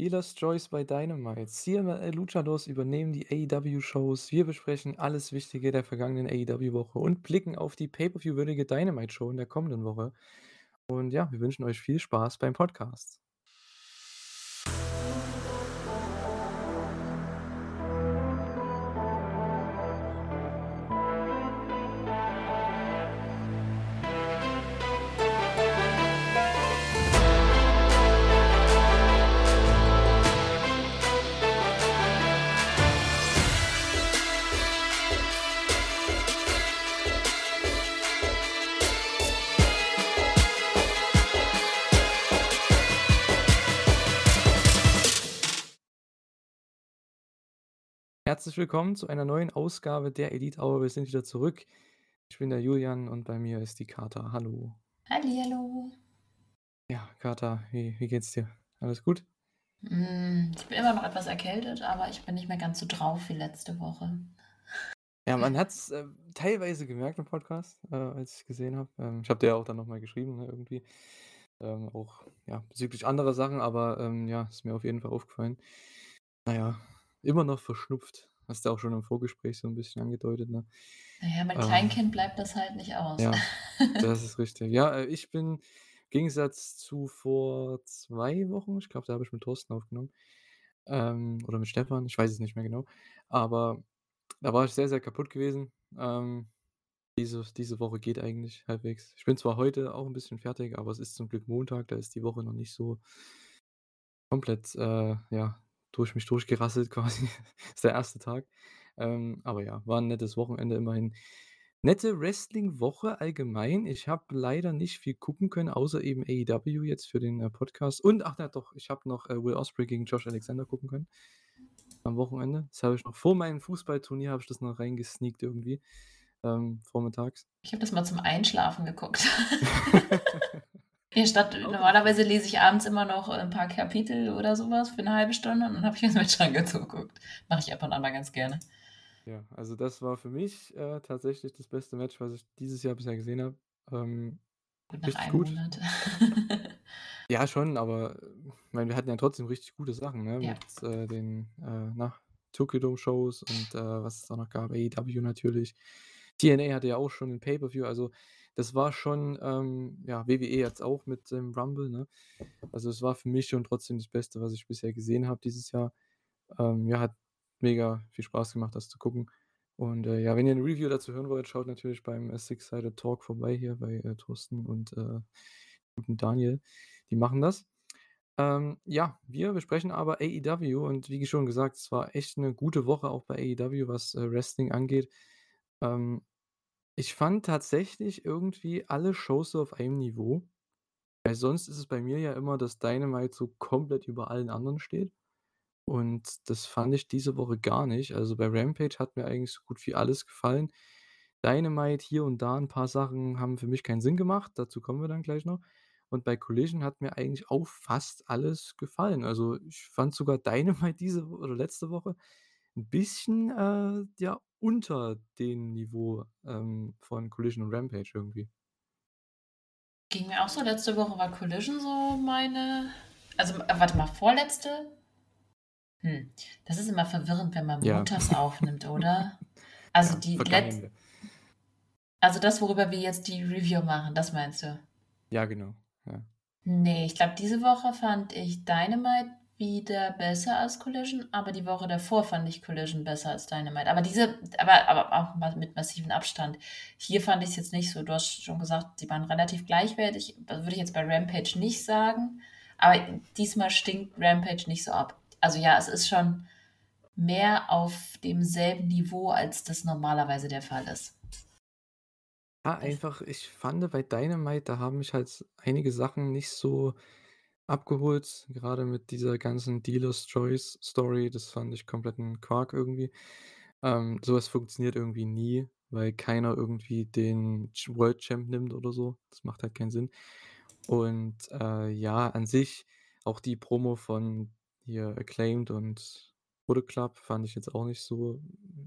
Dealer's Choice bei Dynamite. CMLL Luchadors übernehmen die AEW-Shows. Wir besprechen alles Wichtige der vergangenen AEW-Woche und blicken auf die Pay-Per-View-würdige Dynamite-Show in der kommenden Woche. Und ja, wir wünschen euch viel Spaß beim Podcast. Herzlich willkommen zu einer neuen Ausgabe der Elite Hour. Wir sind wieder zurück. Ich bin der Julian und bei mir ist die Kata. Hallo. Hallihallo. Ja, Kata, wie, wie geht's dir? Alles gut? Mm, ich bin immer noch etwas erkältet, aber ich bin nicht mehr ganz so drauf wie letzte Woche. Ja, man hat es äh, teilweise gemerkt im Podcast, äh, als ich gesehen habe. Ähm, ich habe dir ja auch dann nochmal geschrieben, ne, irgendwie. Ähm, auch ja, bezüglich anderer Sachen, aber ähm, ja, ist mir auf jeden Fall aufgefallen. Naja, immer noch verschnupft. Hast du auch schon im Vorgespräch so ein bisschen angedeutet, ne? Naja, mit ähm, Kleinkind bleibt das halt nicht aus. Ja, das ist richtig. Ja, äh, ich bin im Gegensatz zu vor zwei Wochen, ich glaube, da habe ich mit Thorsten aufgenommen, ähm, oder mit Stefan, ich weiß es nicht mehr genau, aber da war ich sehr, sehr kaputt gewesen. Ähm, diese, diese Woche geht eigentlich halbwegs. Ich bin zwar heute auch ein bisschen fertig, aber es ist zum Glück Montag, da ist die Woche noch nicht so komplett, äh, ja, durch mich durchgerasselt quasi. ist der erste Tag. Ähm, aber ja, war ein nettes Wochenende immerhin. Nette Wrestling-Woche allgemein. Ich habe leider nicht viel gucken können, außer eben AEW jetzt für den äh, Podcast. Und, ach ja, doch, ich habe noch äh, Will Osprey gegen Josh Alexander gucken können. Am Wochenende. Das habe ich noch vor meinem Fußballturnier, habe ich das noch reingesneakt irgendwie. Ähm, vormittags. Ich habe das mal zum Einschlafen geguckt. Ja, statt normalerweise lese ich abends immer noch ein paar Kapitel oder sowas für eine halbe Stunde und dann habe ich mir das Match zugeguckt. Mache ich ab und an mal ganz gerne. Ja, also das war für mich äh, tatsächlich das beste Match, was ich dieses Jahr bisher gesehen habe. Ähm, gut, nach einem gut. Monat. ja, schon, aber meine, wir hatten ja trotzdem richtig gute Sachen, ne? Ja. Mit äh, den äh, Tokyo Dome Shows und äh, was es da noch gab, AEW natürlich. TNA hatte ja auch schon ein Pay-Per-View, also das war schon, ähm, ja, WWE jetzt auch mit dem Rumble, ne? Also es war für mich schon trotzdem das Beste, was ich bisher gesehen habe dieses Jahr. Ähm, ja, hat mega viel Spaß gemacht, das zu gucken. Und äh, ja, wenn ihr eine Review dazu hören wollt, schaut natürlich beim äh, Six-Sided Talk vorbei hier bei äh, Thorsten und äh, Daniel. Die machen das. Ähm, ja, wir besprechen aber AEW und wie schon gesagt, es war echt eine gute Woche auch bei AEW, was äh, Wrestling angeht. Ähm, ich fand tatsächlich irgendwie alle Shows so auf einem Niveau. Weil sonst ist es bei mir ja immer, dass Dynamite so komplett über allen anderen steht. Und das fand ich diese Woche gar nicht. Also bei Rampage hat mir eigentlich so gut wie alles gefallen. Dynamite hier und da ein paar Sachen haben für mich keinen Sinn gemacht. Dazu kommen wir dann gleich noch. Und bei Collision hat mir eigentlich auch fast alles gefallen. Also ich fand sogar Dynamite diese oder letzte Woche ein bisschen äh, ja, unter dem Niveau ähm, von Collision und Rampage irgendwie. Ging mir auch so. Letzte Woche war Collision so meine. Also, äh, warte mal, vorletzte? Hm. Das ist immer verwirrend, wenn man ja. montags aufnimmt, oder? Also, ja, die letzte. Also, das, worüber wir jetzt die Review machen, das meinst du? Ja, genau. Ja. Nee, ich glaube, diese Woche fand ich Dynamite wieder besser als Collision, aber die Woche davor fand ich Collision besser als Dynamite. Aber diese, aber, aber auch mit massiven Abstand. Hier fand ich es jetzt nicht so. Du hast schon gesagt, sie waren relativ gleichwertig. Das würde ich jetzt bei Rampage nicht sagen. Aber diesmal stinkt Rampage nicht so ab. Also ja, es ist schon mehr auf demselben Niveau, als das normalerweise der Fall ist. Ja, einfach, ich fand bei Dynamite, da haben mich halt einige Sachen nicht so abgeholt, gerade mit dieser ganzen Dealer's Choice Story. Das fand ich kompletten Quark irgendwie. Ähm, so funktioniert irgendwie nie, weil keiner irgendwie den World Champ nimmt oder so. Das macht halt keinen Sinn. Und äh, ja, an sich auch die Promo von hier Acclaimed und Bude Club fand ich jetzt auch nicht so,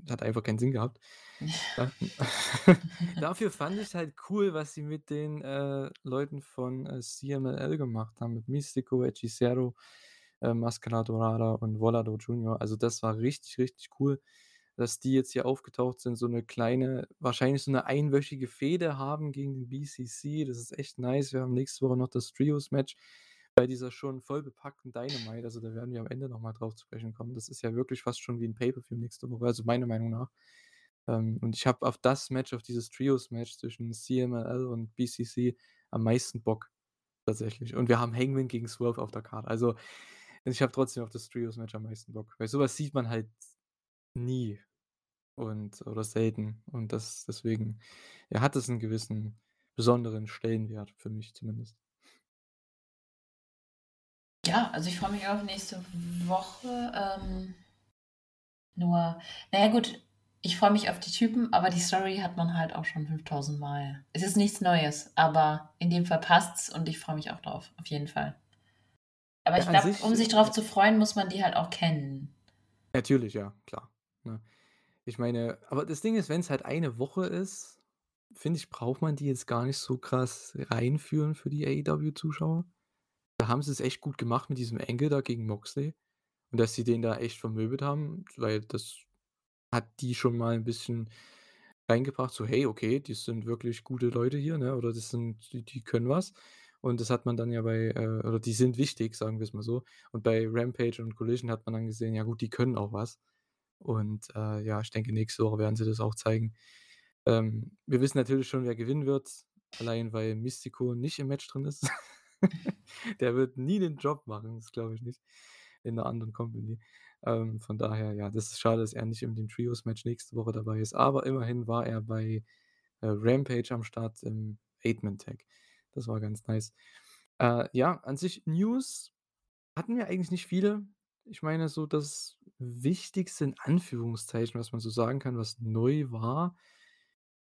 hat einfach keinen Sinn gehabt. Dafür fand ich halt cool, was sie mit den äh, Leuten von äh, CMLL gemacht haben, mit Mystico, Hechicero äh, Mascara Dorada und Volado Junior. Also, das war richtig, richtig cool, dass die jetzt hier aufgetaucht sind, so eine kleine wahrscheinlich so eine einwöchige Fehde haben gegen den BCC. Das ist echt nice. Wir haben nächste Woche noch das Trios-Match bei dieser schon voll bepackten Dynamite. Also, da werden wir am Ende noch mal drauf zu sprechen kommen. Das ist ja wirklich fast schon wie ein Pay-Per-View nächste Woche, also meiner Meinung nach. Ähm, und ich habe auf das Match, auf dieses Trios-Match zwischen CMLL und BCC am meisten Bock tatsächlich. Und wir haben Hangman gegen Swerve auf der Karte. Also, ich habe trotzdem auf das Trios-Match am meisten Bock, weil sowas sieht man halt nie und oder selten und das deswegen, ja, hat es einen gewissen besonderen Stellenwert für mich zumindest. Ja, also ich freue mich auf nächste Woche. Ähm, nur, naja gut, ich freue mich auf die Typen, aber die Story hat man halt auch schon 5000 Mal. Es ist nichts Neues, aber in dem Fall passt's und ich freue mich auch drauf, auf jeden Fall. Aber ja, ich glaube, um sich drauf zu freuen, muss man die halt auch kennen. Natürlich, ja, klar. Ne? Ich meine, aber das Ding ist, wenn es halt eine Woche ist, finde ich, braucht man die jetzt gar nicht so krass reinführen für die AEW-Zuschauer. Da haben sie es echt gut gemacht mit diesem Engel da gegen Moxley. Und dass sie den da echt vermöbelt haben, weil das hat die schon mal ein bisschen reingebracht, so: „Hey, okay, die sind wirklich gute Leute hier, ne, oder das sind die die können was.“ Und das hat man dann ja bei äh, oder die sind wichtig, sagen wir es mal so. Und bei Rampage und Collision hat man dann gesehen, ja gut, die können auch was. Und, äh, ja, ich denke, nächste Woche werden sie das auch zeigen. Ähm, wir wissen natürlich schon, wer gewinnen wird, allein weil Mystico nicht im Match drin ist. Der wird nie den Job machen, das glaube ich nicht, in 'ner anderen Company. Ähm, von daher, ja, das ist schade, dass er nicht in dem Trios-Match nächste Woche dabei ist. Aber immerhin war er bei, äh, Rampage am Start im Eight-Man-Tag. Das war ganz nice. Äh, ja, an sich News hatten wir eigentlich nicht viele. Ich meine, so das Wichtigste in Anführungszeichen, was man so sagen kann, was neu war,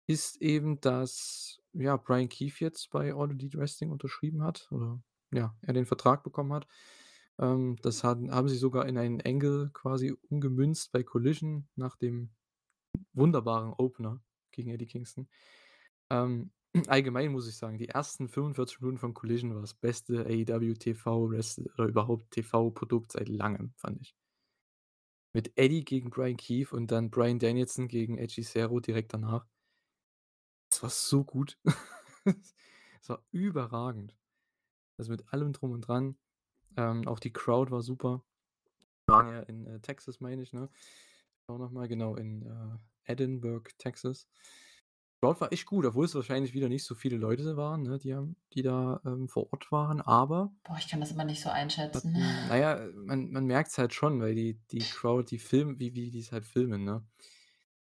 ist eben, dass, ja, Brian Keefe jetzt bei All Elite Wrestling unterschrieben hat oder, ja, er den Vertrag bekommen hat. Ähm, das hatten haben sie sogar in einen Angle quasi umgemünzt bei Collision nach dem wunderbaren Opener gegen Eddie Kingston. Ähm, allgemein muss ich sagen, die ersten 45 Minuten von Collision war das beste AEW TV Wrestle oder überhaupt TV-Produkt seit Langem, fand ich. Mit Eddie gegen Brian Keefe und dann Bryan Danielson gegen Edgy Zero direkt danach. Das war so gut. Das war überragend. Also, mit allem Drum und Dran. Ähm, auch die Crowd war super. Wir waren ja in, äh, Texas, meine ich, ne? Auch noch mal, genau, in, äh, Edinburgh, Texas. Crowd war echt gut, obwohl es wahrscheinlich wieder nicht so viele Leute waren, ne, die haben die da, ähm, vor Ort waren, aber Boah, ich kann das immer nicht so einschätzen. hatten na ja, man man merkt's halt schon, weil die die Crowd, die filmen wie wie die's halt filmen, ne?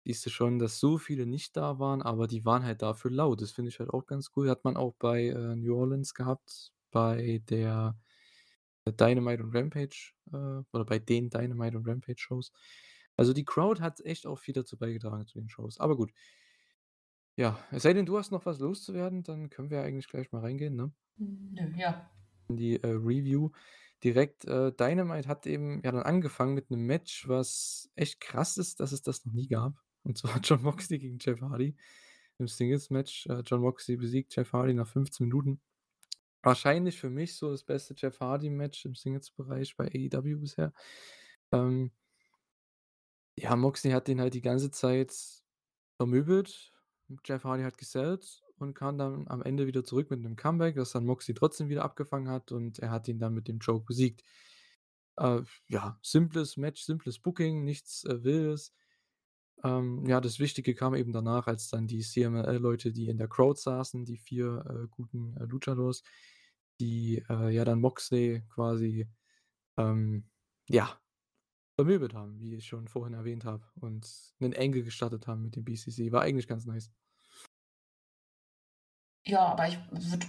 Siehst du schon, dass so viele nicht da waren, aber die waren halt dafür laut. Das finde ich halt auch ganz cool. Hat man auch bei, äh, New Orleans gehabt, bei der Dynamite und Rampage, äh, oder bei den Dynamite und Rampage-Shows. Also, die Crowd hat echt auch viel dazu beigetragen zu den Shows. Aber gut. Ja, es sei denn, du hast noch was loszuwerden, dann können wir eigentlich gleich mal reingehen, ne? Ja. In die, äh, Review direkt. Äh, Dynamite hat eben ja dann angefangen mit einem Match, was echt krass ist, dass es das noch nie gab. Und zwar John Moxley gegen Jeff Hardy im Singles-Match. Äh, John Moxley besiegt Jeff Hardy nach 15 Minuten. Wahrscheinlich für mich so das beste Jeff Hardy-Match im Singles-Bereich bei AEW bisher. Ähm ja, Moxley hat den halt die ganze Zeit vermöbelt. Jeff Hardy hat gesellt und kam dann am Ende wieder zurück mit 'nem Comeback, das dann Moxley trotzdem wieder abgefangen hat und er hat ihn dann mit dem Choke besiegt. Äh, ja, simples Match, simples Booking, nichts, äh, Wildes. Ähm, ja, das Wichtige kam eben danach, als dann die CMLL-Leute, die in der Crowd saßen, die 4, äh, guten, äh, Luchadors, die, äh, ja dann Moxley quasi, ähm, ja, vermöbelt haben, wie ich schon vorhin erwähnt habe und 'nen Angle gestartet haben mit dem BCC. War eigentlich ganz nice. Ja, aber ich würde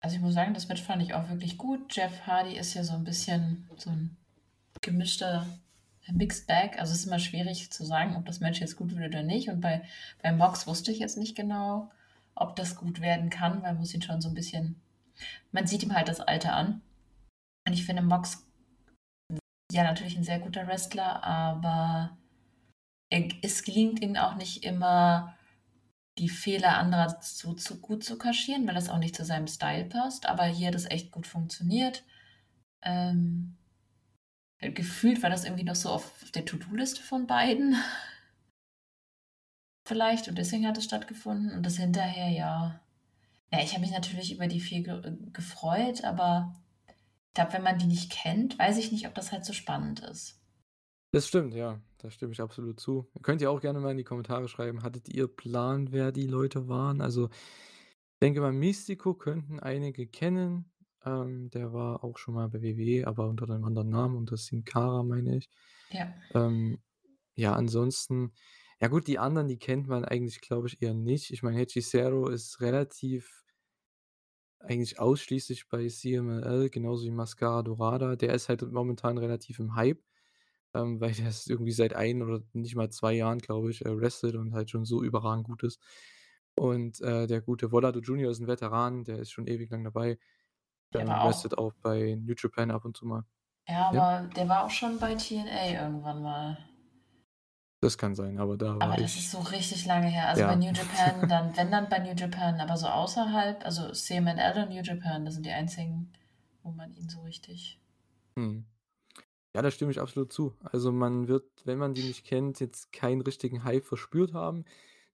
also, ich muss sagen, das Match fand ich auch wirklich gut. Jeff Hardy ist ja so 'n bisschen so 'n gemischter Mixed Bag. Also, es ist immer schwierig zu sagen, ob das Match jetzt gut wird oder nicht. Und bei bei Mox wusste ich jetzt nicht genau, ob das gut werden kann, weil man muss ihn schon so 'n bisschen man sieht ihm halt das Alter an. Und ich finde Mox ja, natürlich 'n sehr guter Wrestler, aber er es gelingt ihm auch nicht immer, die Fehler anderer so zu gut zu kaschieren, weil das auch nicht zu seinem Style passt. Aber hier hat es echt gut funktioniert. Ähm gefühlt war das irgendwie noch so auf der To-Do-Liste von beiden. Vielleicht und deswegen hat es stattgefunden und das hinterher, ja. Ja, ich habe mich natürlich über die viel ge gefreut, aber ich glaube, wenn man die nicht kennt, weiß ich nicht, ob das halt so spannend ist. Das stimmt, ja. Da stimme ich absolut zu. Könnt ihr auch gerne mal in die Kommentare schreiben, hattet ihr Plan, wer die Leute waren? Also, ich denke mal, Mystico könnten einige kennen. Ähm, der war auch schon mal bei WWE, aber unter einem anderen Namen, unter Sin Cara, meine ich. Ja. Ähm, ja, ansonsten ja gut, die anderen, die kennt man eigentlich, glaube ich, eher nicht. Ich meine, Hechicero ist relativ eigentlich ausschließlich bei CMLL, genauso wie Mascara Dorada. Der ist halt momentan relativ im Hype, ähm, weil der ist irgendwie seit ein oder nicht mal zwei Jahren, glaube ich, äh, wrestelt und halt schon so überragend gut ist. Und, äh, der gute Volado Junior ist ein Veteran, der ist schon ewig lang dabei. Der war auch auch bei New Japan ab und zu mal. Ja, Ja? aber der war auch schon bei TNA irgendwann mal. Das kann sein, aber da Aber war das ich ist so richtig lange her. Also bei Ja. New Japan dann wenn dann bei New Japan, aber so außerhalb also CMLL und New Japan, das sind die einzigen, wo man ihn so richtig Mhm. Ja, da stimme ich absolut zu. Also, man wird, wenn man die nicht kennt, jetzt keinen richtigen Hype verspürt haben.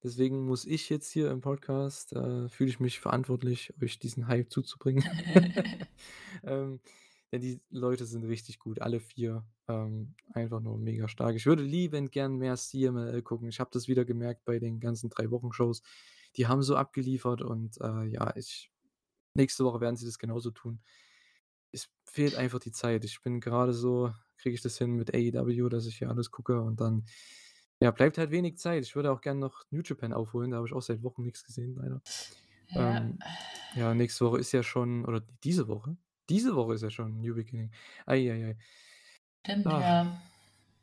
Deswegen muss ich jetzt hier im Podcast äh, fühle ich mich verantwortlich, euch diesen Hype zuzubringen. Ähm, denn die Leute sind richtig gut, alle 4, ähm, einfach nur mega stark. Ich würde liebend gern mehr CMLL gucken. Ich habe das wieder gemerkt bei den ganzen 3 Wochen-Shows. Die haben so abgeliefert und, äh, ja, ich nächste Woche werden sie das genauso tun. Es fehlt einfach die Zeit. Ich bin gerade so kriege ich das hin mit AEW, dass ich hier alles gucke und dann, ja, bleibt halt wenig Zeit. Ich würde auch gern noch New Japan aufholen, da habe ich auch seit Wochen nichts gesehen, leider. Ja. Ähm, ja, nächste Woche ist ja schon oder diese Woche? Diese Woche ist ja schon New Beginning. Ei, ei, ei. Stimmt, Ah. ja.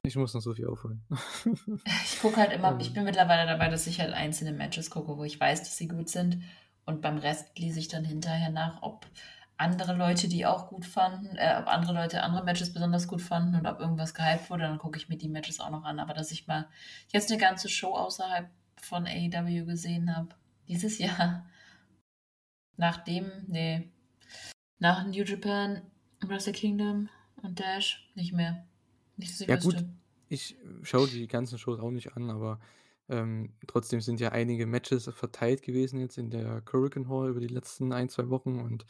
Ich muss noch so viel aufholen. Ich gucke halt immer ich Ähm. bin mittlerweile dabei, dass ich halt einzelne Matches gucke, wo ich weiß, dass sie gut sind und beim Rest lese ich dann hinterher nach, ob andere Leute die auch gut fanden äh, ob andere Leute andere Matches besonders gut fanden und ob irgendwas gehypt wurde, dann gucke ich mir die Matches auch noch an. Aber dass ich mal jetzt 'ne ganze Show außerhalb von AEW gesehen habe, dieses Jahr nachdem ne, nach New Japan, Wrestle Kingdom und Dash nicht mehr. Nicht, dass ich Ja gut, wüsste. ich schaue die ganzen Shows auch nicht an, aber, ähm, trotzdem sind ja einige Matches verteilt gewesen jetzt in der Korakuen Hall über die letzten 1, 2 Wochen und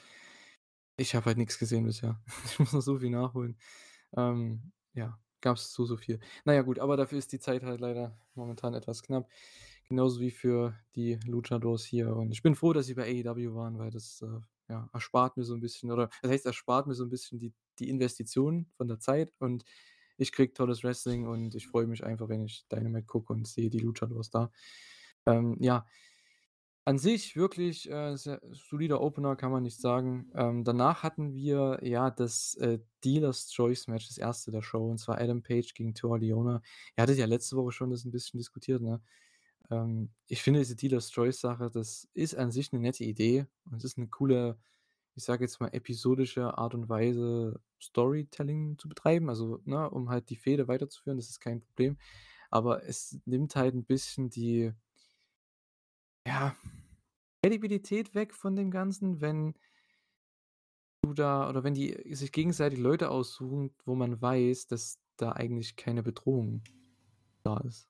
ich habe halt nix gesehen bisher. Ich muss noch so viel nachholen. Ähm, ja, gab's so, so viel. Na ja, gut, aber dafür ist die Zeit halt leider momentan etwas knapp, genauso wie für die Luchadors hier und ich bin froh, dass sie bei AEW waren, weil das, äh, ja, erspart mir so 'n bisschen oder was heißt erspart mir so 'n bisschen die die Investition von der Zeit und ich kriege tolles Wrestling und ich freue mich einfach, wenn ich Dynamite gucke und sehe die Luchadors da. Ähm, ja. An sich wirklich, äh, sehr solider Opener, kann man nicht sagen. Ähm, danach hatten wir, ja, das, äh, Dealer's Choice Match, das erste der Show, und zwar Adam Page gegen Toa Liona. Ihr hattet ja letzte Woche schon das 'n bisschen diskutiert, ne? Ähm, ich finde diese Dealer's Choice Sache, das ist an sich 'ne nette Idee und es ist 'ne coole, ich sage jetzt mal, episodische Art und Weise, Storytelling zu betreiben, also, ne, um halt die Fehde weiterzuführen, das ist kein Problem. Aber es nimmt halt 'n bisschen die ja, Kredibilität weg von dem Ganzen, wenn du da oder wenn die sich gegenseitig Leute aussuchen, wo man weiß, dass da eigentlich keine Bedrohung da ist.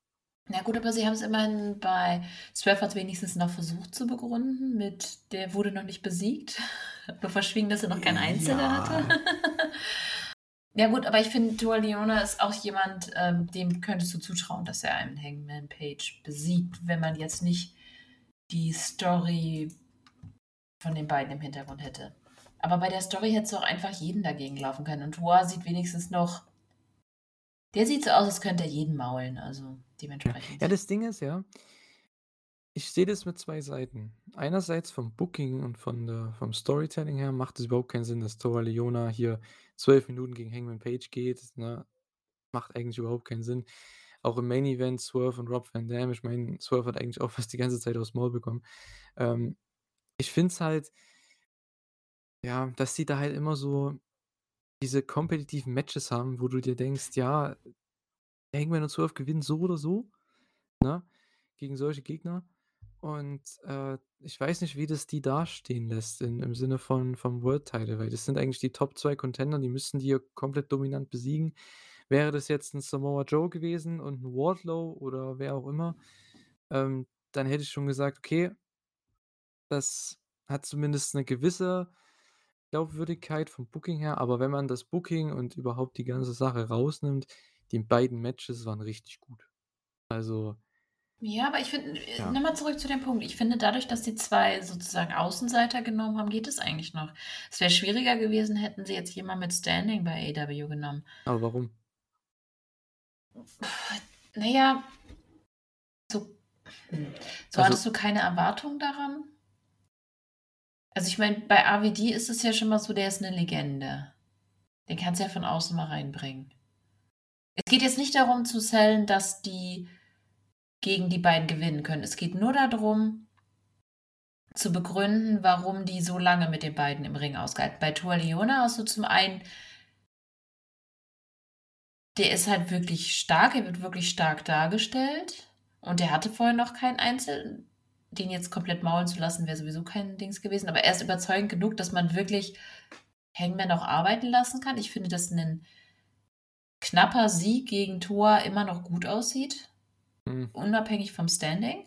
Ja gut, aber sie haben's immerhin bei hat's wenigstens noch versucht zu begründen mit: „Der wurde noch nicht besiegt.“ Nur verschwiegen, dass er noch keinen Einzähler hatte. Ja. Ja gut, aber ich finde, Toa Liona ist auch jemand, ähm, dem könntest du zutrauen, dass er einen Hangman Page besiegt, wenn man jetzt nicht die Story von den beiden im Hintergrund hätte. Aber bei der Story hättest du auch einfach jeden dagegen laufen können und Toa sieht wenigstens noch der sieht so aus, als könnte er jeden maulen, also dementsprechend. Ja, das Ding ist ja ich sehe das mit 2 Seiten. Einerseits vom Booking und von der vom Storytelling her macht es überhaupt keinen Sinn, dass Toa Liona hier 12 Minuten gegen Hangman Page geht, ne? Macht eigentlich überhaupt keinen Sinn. Auch im Main Event Swerve und Rob Van Dam, ich meine, Swerve hat eigentlich auch fast die ganze Zeit aufs Maul bekommen. Ähm, ich finde es halt ja, dass die da halt immer so diese kompetitiven Matches haben, wo du dir denkst: „Ja, Hangman und Swerve gewinnen so oder so, ne, gegen solche Gegner.“ Und, äh, ich weiß nicht, wie das die dastehen lässt in im Sinne von vom World Title, weil das sind eigentlich die Top 2 Contender, die müssten die ja komplett dominant besiegen. Wäre das jetzt 'n Samoa Joe gewesen und 'n Wardlow oder wer auch immer, ähm, dann hätte ich schon gesagt: „Okay“ das hat zumindest 'ne gewisse Glaubwürdigkeit vom Booking her, aber wenn man das Booking und überhaupt die ganze Sache rausnimmt, die beiden Matches waren richtig gut. Also Ja, aber ich finde äh, Ja. noch mal zurück zu dem Punkt. Ich finde dadurch, dass die 2 sozusagen Außenseiter genommen haben, geht es eigentlich noch. Es wäre schwieriger gewesen, hätten sie jetzt jemand mit Standing bei AEW genommen. Aber warum? Na ja so hm, so Also hattest du keine Erwartung daran? Also, ich meine, bei AWD ist es ja schon mal so, der ist 'ne Legende. Den kannst du ja von außen mal reinbringen. Es geht jetzt nicht darum zu sellen, dass die gegen die beiden gewinnen können. Es geht nur da drum zu begründen, warum die so lange mit den beiden im Ring ausgehalten Bei Toa Liona hast du zum einen der ist halt wirklich stark, er wird wirklich stark dargestellt und der hatte vorher noch kein Einzel. Den jetzt komplett maulen zu lassen, wäre sowieso kein Dings gewesen, aber er ist überzeugend genug, dass man wirklich Hangman auch arbeiten lassen kann. Ich finde, dass 'nen knapper Sieg gegen Toa immer noch gut aussieht, Mhm. unabhängig vom Standing.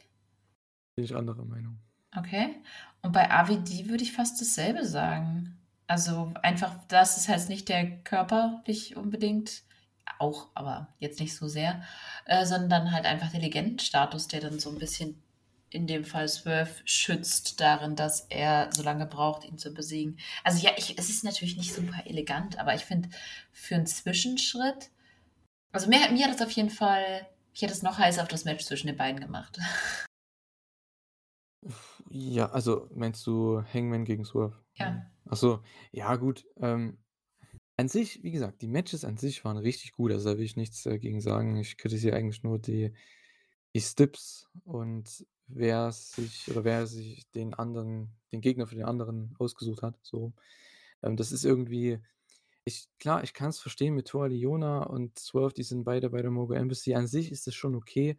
Bin ich anderer Meinung. Okay. Und bei AWD würde ich fast dasselbe sagen. Also, einfach das ist halt nicht der körperlich unbedingt auch, aber jetzt nicht so sehr, äh, sondern halt einfach der Legendenstatus, der dann so 'n bisschen in dem Fall Swerve schützt darin, dass er so lange braucht, ihn zu besiegen. Also, ja, ich es ist natürlich nicht super elegant, aber ich finde, für 'n Zwischenschritt also, mir mir hat es auf jeden Fall ich hätte es noch heißer auf das Match zwischen den beiden gemacht. Ja, also meinst du Hangman gegen Swerve? Ja. Ach so, ja gut, ähm, an sich, wie gesagt, die Matches an sich waren richtig gut, also da will ich nichts dagegen sagen. Ich kritisiere eigentlich nur die die Stips und wer sich oder wer sich den anderen den Gegner für den anderen ausgesucht hat, so. Ähm, das ist irgendwie ich klar, ich kann's verstehen mit Toa Liona und Swerve, die sind beide bei der Mogo Embassy. An sich ist das schon okay,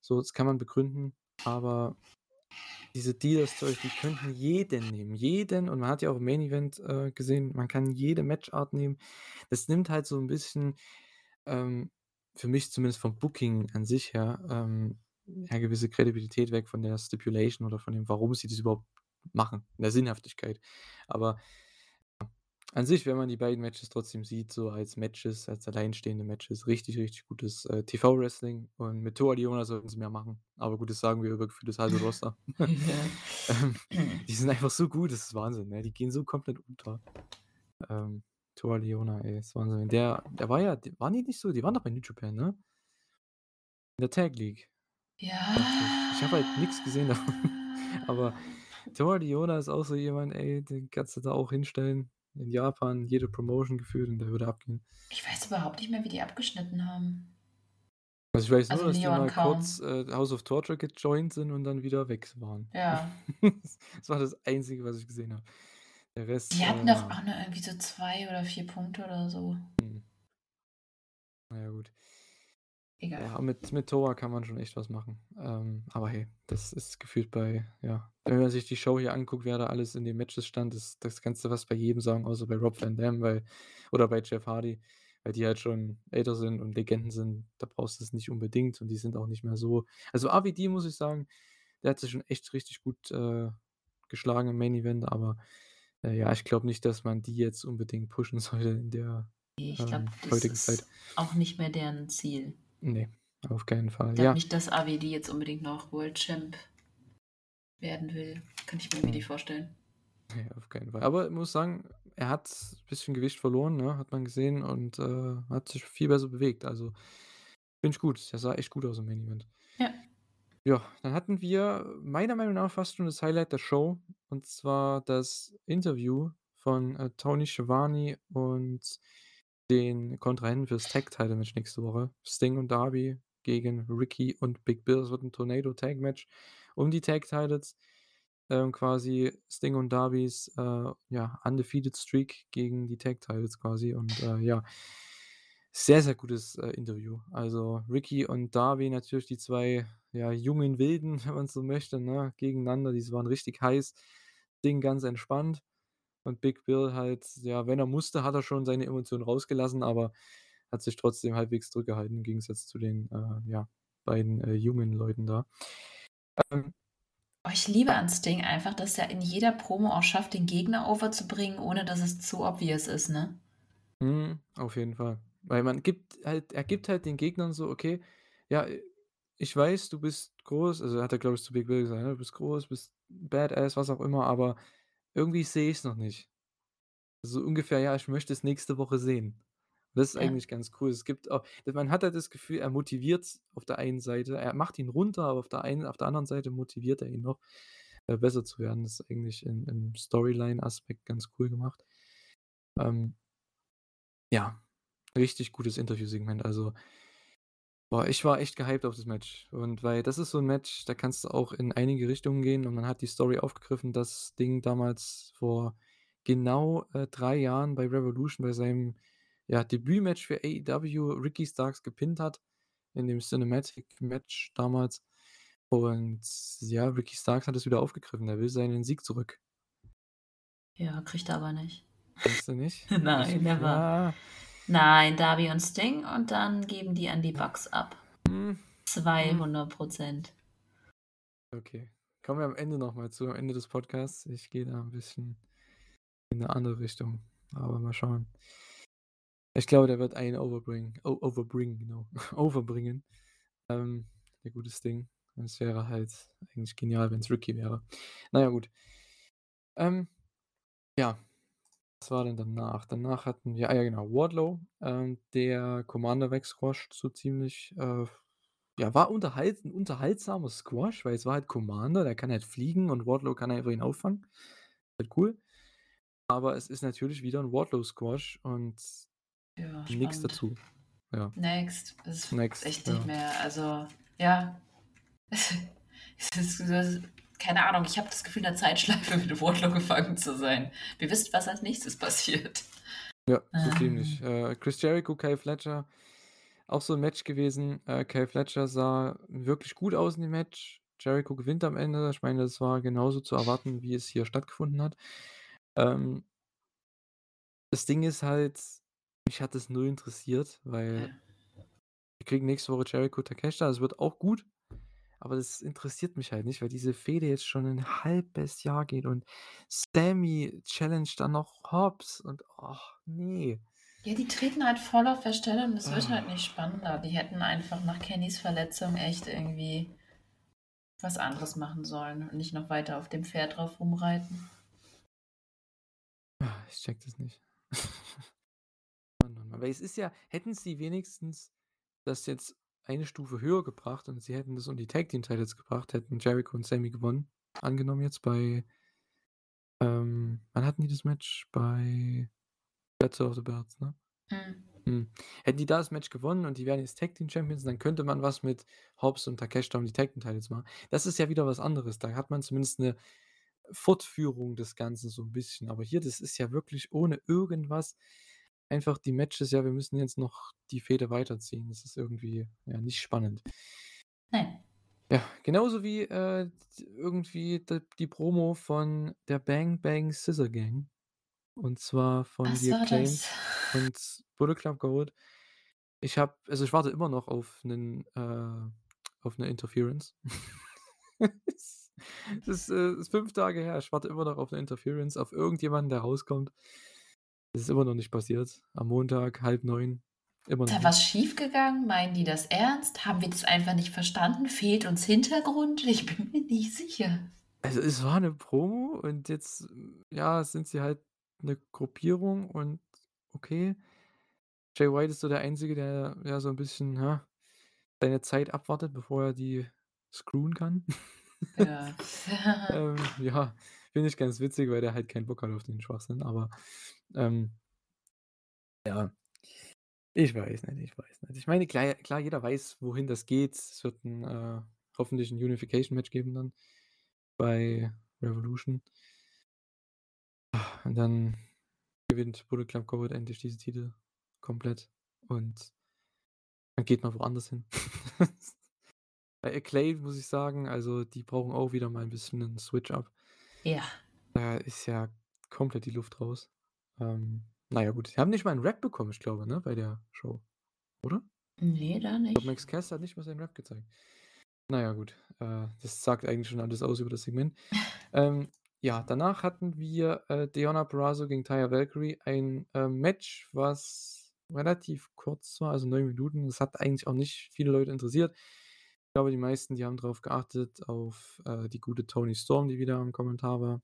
so, das kann man begründen, aber diese Divas Zeug, die könnten jeden nehmen, jeden und man hat ja auch im Main Event, äh, gesehen, man kann jede Matchart nehmen. Das nimmt halt so 'n bisschen, ähm, für mich zumindest vom Booking an sich her, ähm, ja, gewisse Kredibilität weg von der Stipulation oder von dem, warum sie das überhaupt machen, in der Sinnhaftigkeit. Aber an sich, wenn man die beiden Matches trotzdem sieht, so als Matches, als alleinstehende Matches, richtig, richtig gutes, äh, TV-Wrestling und mit Toa Liona sollten sie mehr machen. Aber gut, das sagen wir über gefühlt das halbe Roster. Ähm, die sind einfach so gut, das ist Wahnsinn, ne? Die gehen so komplett unter. Ähm, Toa Liona, ey, ist Wahnsinn. Der der war ja d waren die nicht so die waren doch bei New Japan, ne? In der Tag League. Ja. Ich. Ich habe halt nix gesehen davon. Aber Toa Liona ist auch so jemand, ey, den kannst du da auch hinstellen in Japan, jede Promotion gefühlt und der würde abgehen. Ich weiß überhaupt nicht mehr, wie die abgeschnitten haben. Also, ich weiß nur, Also, dass die Leon mal kaum. kurz, äh, House of Torture gejoint sind und dann wieder weg waren. Ja. Das war das Einzige, was ich gesehen habe. Der Rest, Die äh, hatten doch ja. auch nur irgendwie so 2 oder 4 Punkte oder so. Mhm. Na ja, gut. Egal. Ja, mit mit Toa kann man schon echt was machen. Ähm, aber hey, das ist gefühlt bei ja, wenn man sich die Show hier anguckt, wer da alles in den Matches stand, das das kannst du fast bei jedem sagen, außer bei Rob Van Dam, weil oder bei Jeff Hardy, weil die halt schon älter sind und Legenden sind. Da brauchst du's nicht unbedingt und die sind auch nicht mehr so also, AWD muss ich sagen, der hat sich schon echt richtig gut, äh, geschlagen im Main Event, aber, äh, ja, ich glaube nicht, dass man die jetzt unbedingt pushen sollte in der, ich glaube, ähm, das heutigen Zeit. ist auch nicht mehr deren Ziel. Ne, auf keinen Fall. Ich Ja. nicht, dass AWD jetzt unbedingt noch World Champ werden will. Kann ich mir Mhm. nicht vorstellen. Ne, auf keinen Fall. Aber ich muss sagen, er hat bisschen Gewicht verloren, ne, hat man gesehen und, äh, hat sich viel besser bewegt. Also, finde ich gut. Der sah echt gut aus im Main Event. Ja. Ja, dann hatten wir meiner Meinung nach fast schon das Highlight der Show, und zwar das Interview von, äh, Tony Schiavone und den Kontrahenten fürs Tag Title Match nächste Woche. Sting und Darby gegen Ricky und Big Bill. Es wird 'n Tornado Tag Match um die Tag Titles. Ähm, quasi Sting und Darbys, äh, ja, undefeated Streak gegen die Tag Titles quasi und, äh, ja sehr, sehr gutes, äh, Interview. Also, Ricky und Darby natürlich die zwei ja, jungen Wilden, wenn man so möchte, ne, gegeneinander. Die waren richtig heiß. Ding ganz entspannt. Und Big Bill halt, ja, wenn er musste, hat er schon seine Emotionen rausgelassen, aber hat sich trotzdem halbwegs zurückgehalten im Gegensatz zu den, äh, ja, beiden, äh, jungen Leuten da. Ähm Oh, ich liebe an Sting einfach, dass er in jeder Promo auch schafft, den Gegner overzubringen, ohne dass es zu obvious ist, ne? Mhm, auf jeden Fall. Weil man gibt halt er gibt halt den Gegnern so: „Okay, ja, ich weiß, du bist groß“ also, hat er, glaube ich, zu Big Bill gesagt, ne: „Du bist groß, bist Badass, was auch immer, aber irgendwie sehe ich's noch nicht.“ So ungefähr: „Ja, ich möchte es nächste Woche sehen.“ Das ist Ja. eigentlich ganz cool. Es gibt auch man hat halt das Gefühl, er motiviert auf der einen Seite. Er macht ihn runter, aber auf der einen auf der anderen Seite motiviert er ihn noch, äh, besser zu werden. Das ist eigentlich im im Storyline-Aspekt ganz cool gemacht. Ähm ja, richtig gutes Interviewsegment. Also boah, ich war echt gehypt auf das Match. Und weil das ist so 'n Match, da kannst du auch in einige Richtungen gehen und man hat die Story aufgegriffen, dass Sting damals vor genau, äh, 3 Jahren bei Revolution bei seinem, ja, Debütmatch für AEW Ricky Starks gepinnt hat in dem Cinematic-Match damals. Und ja, Ricky Starks hat das wieder aufgegriffen. Er will seinen Sieg zurück. Ja, kriegt er aber nicht. Denkst du nicht? Nein, never. ja. Nein, Darby und Sting und dann geben die an die Bucks ab. Hm. Hm. 200% Okay. Kommen wir am Ende noch mal zu, am Ende des Podcasts. Ich gehe da 'n bisschen in 'ne andere Richtung, aber mal schauen. Ich glaube, der wird einen overbringen o overbringen, genau, overbringen. Ähm, der gute Sting. Und es wäre halt eigentlich genial, wenn's Ricky wäre. Na ja, gut. Ähm, ja. Was war denn danach? Danach hatten wir ah ja genau, Wardlow, ähm, der Commander wegsquasht so ziemlich. Äh, ja, war unterhalt 'n unterhaltsamer Squash, weil es war halt Commander, der kann halt fliegen und Wardlow kann einfach ihn auffangen. Halt cool. Aber es ist natürlich wieder 'n Wardlow-Squash und Ja, spannend. dazu. Ja. Next. Das ist Next, echt ja. nicht mehr also, ja. Es ist keine Ahnung, ich habe das Gefühl, in 'ner Zeitschleife mit Wardlow gefangen zu sein. Wir wissen, was als Nächstes passiert. Ja, so Ähm. ziemlich. Äh, Chris Jericho, Kyle Fletcher, auch so 'n Match gewesen. Äh, Kyle Fletcher sah wirklich gut aus in dem Match. Jericho gewinnt am Ende. Ich meine, das war genauso zu erwarten, wie es hier stattgefunden hat. Ähm das Ding ist halt, mich hat das null interessiert, weil Ja. wir kriegen nächste Woche Jericho Takeshita. Das wird auch gut, aber das interessiert mich halt nicht, weil diese Fehde jetzt schon 'n halbes Jahr geht und Sammy challenged dann noch Hobbs und ach ne. Ja, die treten halt voll auf der Stelle und es wird halt Ah. nicht spannender. Die hätten einfach nach Kennys Verletzung echt irgendwie was anderes machen sollen und nicht noch weiter auf dem Pferd drauf rumreiten. Ah, ich checke das nicht. Mann, Mann, Mann. Weil es ist ja hätten sie wenigstens das jetzt eine Stufe höher gebracht und sie hätten das um die Tag Team Titles gebracht, hätten Jericho und Sammy gewonnen. Angenommen jetzt bei ähm, wann hatten die das Match? Bei Battle of the Belts, ne? Mhm. Mhm. Hätten die da das Match gewonnen und die wären jetzt Tag Team Champions, dann könnte man was mit Hobbs und Takeshita um die Tag Team Titles machen. Das ist ja wieder was anderes. Da hat man zumindest 'ne Fortführung des Ganzen so 'n bisschen. Aber hier, das ist ja wirklich ohne irgendwas. Einfach die Matches ja, wir müssen jetzt noch die Fehde weiterziehen. Das ist irgendwie, ja, nicht spannend. Nein. Ja, genauso wie, äh, irgendwie d die Promo von der Bang Bang Scissor Gang. Und zwar von Was The Acclaimed und Bullet Club Gold. Ich habe also, ich warte immer noch auf 'nen äh, auf 'ne Interference. Es ist, äh ist 5 Tage her. Ich warte immer noch auf 'ne Interference, auf irgendjemanden, der rauskommt. Es ist immer noch nicht passiert. Am Montag, 8:30, immer Ist noch da was schiefgegangen? Meinen die das ernst? Haben wir das einfach nicht verstanden? Fehlt uns Hintergrund? Ich bin mir nicht sicher. Also, es war 'ne Promo und jetzt, ja, sind sie halt 'ne Gruppierung und okay. Jay White ist so der Einzige, der, ja, so 'n bisschen, ja, seine Zeit abwartet, bevor er die screwen kann. Ja. Ähm, ja, finde ich ganz witzig, weil der halt keinen Bock hat auf den Schwachsinn, aber, ähm ja. Ich weiß nicht, ich weiß nicht. Ich meine, klar klar, jeder weiß, wohin das geht. Es wird 'n, äh hoffentlich 'n Unification-Match geben dann bei Revolution. Und dann gewinnt Bullet Club Gold endlich diese Titel komplett und dann geht man woanders hin. Bei Acclaim muss ich sagen, also die brauchen auch wieder mal ein bisschen 'nen Switch-up. Ja. Da ist ja komplett die Luft raus. Ähm, na ja gut, die haben nicht mal 'n Rap bekommen, ich glaube, ne, bei der Show, oder? Ne, da Ich glaube, nicht. Max Caster hat nicht mal seinen Rap gezeigt. Na ja, gut, äh, das sagt eigentlich schon alles aus über das Segment. Ähm, ja, danach hatten wir, äh, Deonna Purrazzo gegen Taya Valkyrie, ein, äh, Match, was relativ kurz war, also 9 Minuten. Das hat eigentlich auch nicht viele Leute interessiert. Ich glaube, die meisten, die haben drauf geachtet auf, äh, die gute Toni Storm, die wieder am Kommentar war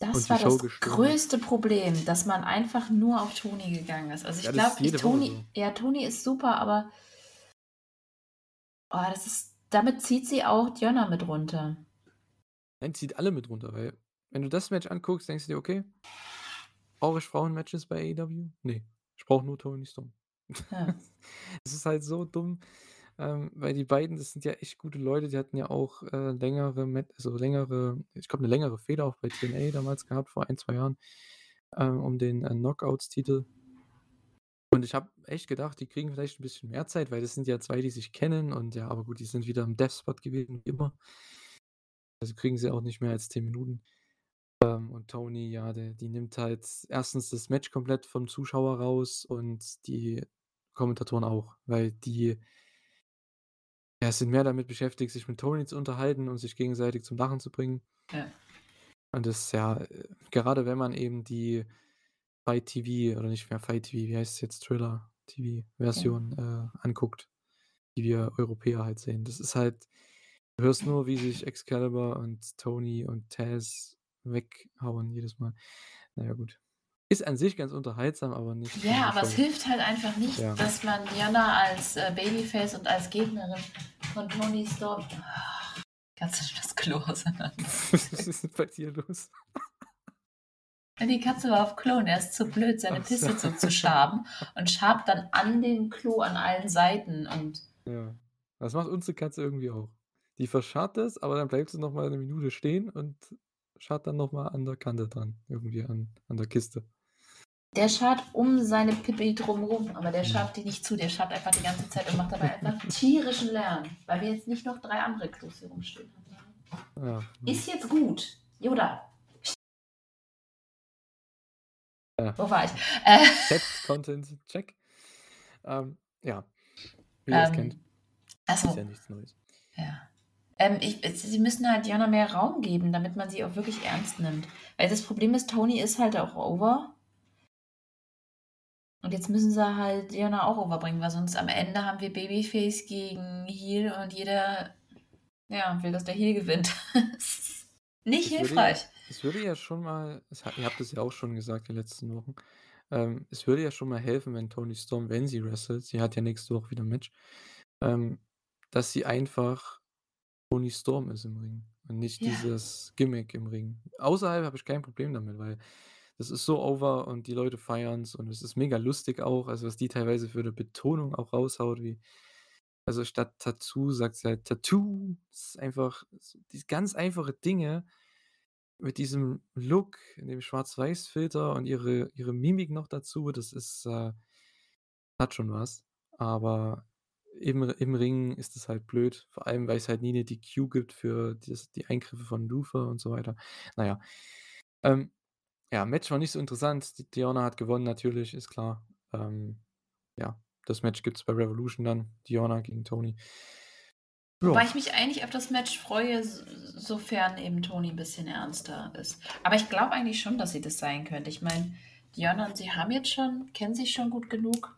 Das war Show das hat. größte Problem, dass man einfach nur auf Toni gegangen ist. Also, Ja, ich ist glaube, Toni so. ja, Toni ist super, aber oh, das ist damit zieht sie auch Deonna mit runter. Nein, zieht alle mit runter, weil wenn du das Match anguckst, denkst du dir: „Okay, brauche ich Frauen-Matches bei AEW? Ne, ich brauche nur Toni Storm.“ Ja. Es ist halt so dumm, ähm, weil die beiden, das sind ja echt gute Leute. Die hatten ja auch, äh, längere also längere ich glaube, 'ne längere Fehde auch bei TNA damals gehabt, vor 1, 2 Jahren, ähm, um den, äh, Knockouts-Titel. Und ich habe echt gedacht, die kriegen vielleicht 'n bisschen mehr Zeit, weil das sind ja 2, die sich kennen und ja, aber gut, die sind wieder im Death-Spot gewesen, wie immer. Also kriegen sie auch nicht mehr als 10 Minuten. Ähm, und Toni, ja, der die nimmt halt erstens das Match komplett vom Zuschauer raus und die Kommentatoren auch, weil die ja, sind mehr damit beschäftigt, sich mit Toni zu unterhalten und sich gegenseitig zum Lachen zu bringen. Ja. Und das ja, äh, gerade wenn man eben die Fight TV oder nicht mehr Fight TV, wie heißt's jetzt, Thriller TV-Version, äh, anguckt, die wir Europäer halt sehen. Das ist halt du hörst nur, wie sich Excalibur und Toni und Taz weghauen jedes Mal. Na ja, gut. Ist an sich ganz unterhaltsam, aber nicht Ja, aber es hilft halt einfach nicht, Ja. dass man Deonna als, äh, Babyface und als Gegnerin von Toni Storm Katze das Klo auseinander. Was ist denn bei dir los? Die Katze war auf Klo und er ist zu blöd, seine so. Pisse so zu schaben und schabt dann an dem Klo an allen Seiten und Ja. Das macht unsere Katze irgendwie auch. Die verscharrt es, aber dann bleibt sie noch mal 'ne Minute stehen und scharrt dann noch mal an der Kante dran, irgendwie an an der Kiste. Der scharrt um seine Pipi drumrum, aber der schabt die nicht zu, der schabt einfach die ganze Zeit und macht dabei einfach tierischen Lärm, weil wir jetzt nicht noch 3 andere Klos hier rumstehen haben. Ja, Ist jetzt gut. Yoda. Ja. Wo war ich? Äh, Text, Content, check. Ähm, ja, wie ihr es kennt. ähm, achso, Ist ja nichts Neues. ja. Ähm, ich, sie müssen halt Diana mehr Raum geben, damit man sie auch wirklich ernst nimmt. Weil das Problem ist, Tony ist halt auch over. Und jetzt müssen sie halt Diana auch overbringen, weil sonst am Ende haben wir Babyface gegen Heel und jeder ja, will, dass der Heel gewinnt. Das Nicht würde ja hilfreich. es würde ja schon mal es ihr habt es ja auch schon gesagt die letzten Wochen, ähm, es würde ja schon mal helfen, wenn Toni Storm, wenn sie wrestelt sie hat ja nächste Woche wieder 'n Match, ähm, dass sie einfach Toni Storm ist im Ring und nicht Ja. dieses Gimmick im Ring. Außerhalb habe ich kein Problem damit, weil das ist so over und die Leute feiern's und es ist mega lustig auch, also was die teilweise für 'ne Betonung auch raushaut, wie also statt Tattoo sagt sie halt Tattoo. Das ist einfach so diese ganz einfache Dinge mit diesem Look, dem Schwarz-Weiß-Filter und ihre ihre Mimik noch dazu, das ist, äh hat schon was. Aber im im Ring ist es halt blöd, vor allem, weil's halt nie 'ne DQ gibt für das die Eingriffe von Luther und so weiter. Na ja. Ähm, ja, Match war nicht so interessant. Die Deonna hat gewonnen natürlich, ist klar. Ähm, ja, das Match gibt's bei Revolution dann, Deonna gegen Toni. Wobei Ja. ich mich eigentlich auf das Match freue, sofern eben Toni 'n bisschen ernster ist. Aber ich glaube eigentlich schon, dass sie das sein könnte. Ich meine, Deonna und sie haben jetzt schon kennen sich schon gut genug.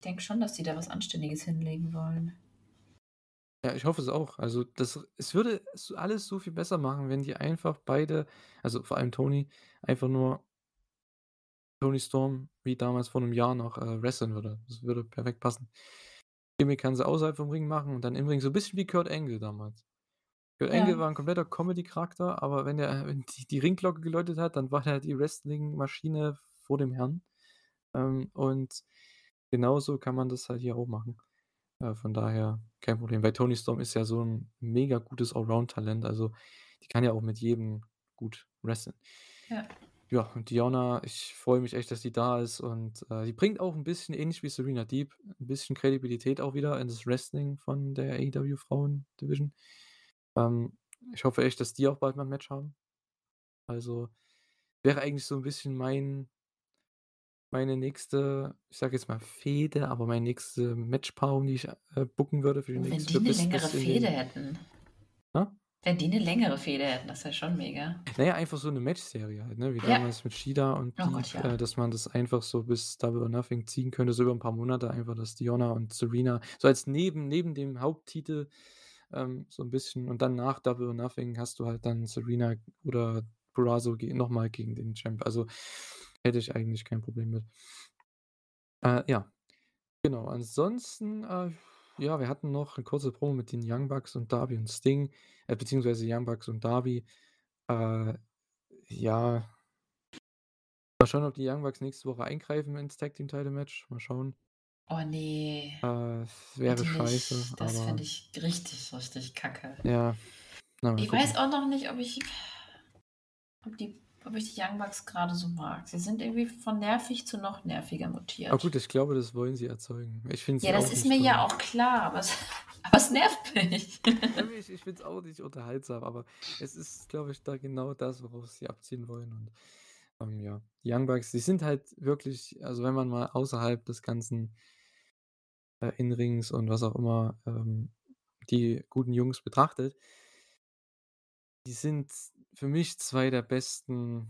Ich denke schon, dass sie da was Anständiges hinlegen wollen. Ja, ich hoffe es auch. Also, das es würde es alles so viel besser machen, wenn die einfach beide also vor allem Toni, einfach nur Toni Storm wie damals vor 'nem Jahr noch, äh, wresteln würde. Das würde perfekt passen. Gimmick kann sie außerhalb vom Ring machen und dann im Ring so 'n bisschen wie Kurt Angle damals. Kurt Ja. Angle war 'n kompletter Comedy-Charakter, aber wenn der wenn die die Ringglocke geläutet hat, dann war der die Wrestling-Maschine vor dem Herrn. Ähm, und genauso kann man das halt hier auch machen. Äh, von daher kein Problem, weil Toni Storm ist ja so 'n mega gutes Allround-Talent, also die kann ja auch mit jedem gut wresteln. Ja. Ja, und Diona, ich freue mich echt, dass die da ist und, äh, die bringt auch 'n bisschen ähnlich wie Serena Deeb 'n bisschen Kredibilität auch wieder in das Wrestling von der AEW Frauen-Division. Ähm, ich hoffe echt, dass die auch bald mal 'n Match haben. Also, wäre eigentlich so 'n bisschen mein meine nächste, ich sage jetzt mal Fehde, aber meine nächste Matchpaarung, die ich, äh, booken würde für die wenn die nächste 'ne bis längere bis in Fehde hätten. Hä? Wenn die 'ne längere Fehde hätten, das wäre schon mega. Na ja, einfach so 'ne Matchserie halt, ne, wie Ja. damals mit Shida und Oh Gott, ja. äh, dass man das einfach so bis Double or Nothing ziehen könnte, so über 'n paar Monate einfach, dass Diona und Serena so als neben neben dem Haupttitel, ähm, so 'n bisschen und dann nach Double or Nothing hast du halt dann Serena oder Purrazzo ge noch mal gegen den Champ. Also, hätte ich eigentlich kein Problem mit. Äh, ja, genau. Ansonsten, äh, ja, wir hatten noch 'ne kurze Promo mit den Young Bucks und Darby und Sting, äh, beziehungsweise Young Bucks und Darby. Äh, ja mal schauen, ob die Young Bucks nächste Woche eingreifen ins Tag Team Title Match. Mal schauen. Oh ne. Äh, es wäre Bitte scheiße, nicht. Das fände ich richtig, richtig kacke. Ja, na, Ich gucken. weiß auch noch nicht, ob ich ob die ob ich die Young Bucks grade so mag. Sie sind irgendwie von nervig zu noch nerviger Ah mutiert. gut, ich glaube, das wollen sie erzeugen. Ich finde Ja, das ist mir toll. ja auch klar, aber es aber es nervt mich. Ich ich finde es auch nicht unterhaltsam, aber es ist, glaube ich, da genau das, worauf sie abzielen wollen und, ähm, ja. Die Young Bucks, die sind halt wirklich also, wenn man mal außerhalb des ganzen äh, In-Rings und was auch immer, ähm, die guten Jungs betrachtet die sind für mich 2 der besten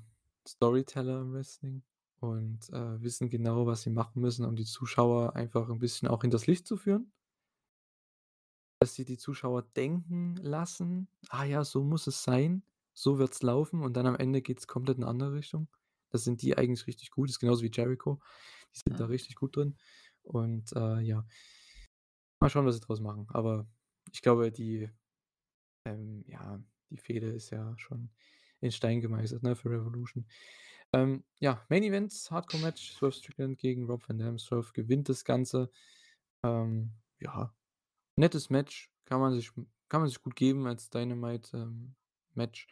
Storyteller im Wrestling und, äh, wissen genau, was sie machen müssen, um die Zuschauer einfach 'n bisschen auch hinters Licht zu führen. Dass sie die Zuschauer denken lassen: „Ah ja, so muss es sein, so wird's laufen“, und dann am Ende geht's komplett in 'ne andere Richtung. Da sind die eigentlich richtig gut. Ist genauso wie Jericho. Die sind da Ja. richtig gut drin und, äh, ja. Mal schauen, was sie draus machen, aber ich glaube, die ähm, ja, die Fehde ist ja schon in Stein gemeißelt, ne, für Revolution. Ähm, ja, Main Event, Hardcore-Match, Swerve Strickland gegen Rob Van Dam. Swerve gewinnt das Ganze. Ähm, ja, nettes Match, kann man sich kann man sich gut geben als Dynamite, ähm, Match.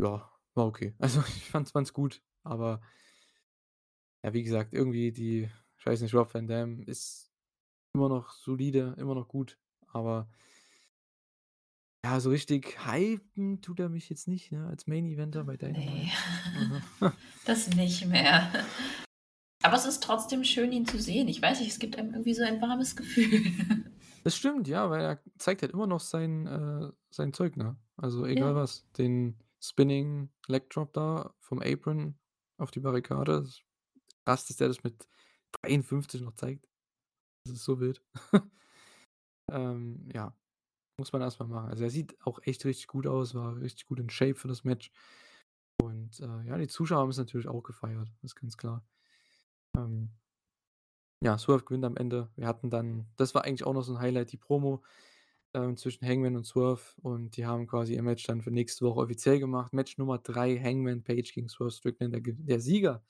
Ja, war okay. Also, ich fand's fand's gut, aber ja, wie gesagt, irgendwie die ich weiß nicht, Rob Van Dam ist immer noch solide, immer noch gut, aber ja, so richtig hypen tut er mich jetzt nicht, ne, als Main Eventer bei Dynamite. Also das nicht mehr. Aber es ist trotzdem schön, ihn zu sehen. Ich weiß nicht, es gibt einem irgendwie so ein warmes Gefühl. Das stimmt, ja, weil er zeigt halt immer noch sein äh, sein Zeug, ne? Also, egal Ja. was. Den Spinning Leg Drop da vom Apron auf die Barrikade. Das krass, dass der das mit 53 noch zeigt. Das ist so wild. Ähm, ja, muss man erst mal machen. Also, er sieht auch echt richtig gut aus, war richtig gut in Shape für das Match. Und, äh, ja, die Zuschauer haben's natürlich auch gefeiert, ist ganz klar. Ähm ja, Swerve gewinnt am Ende. Wir hatten dann das war eigentlich auch noch so 'n Highlight, die Promo, ähm, zwischen Hangman und Swerve und die haben quasi ihr Match dann für nächste Woche offiziell gemacht. Match Nummer 3, Hangman Page gegen Swerve Strickland. Der der Sieger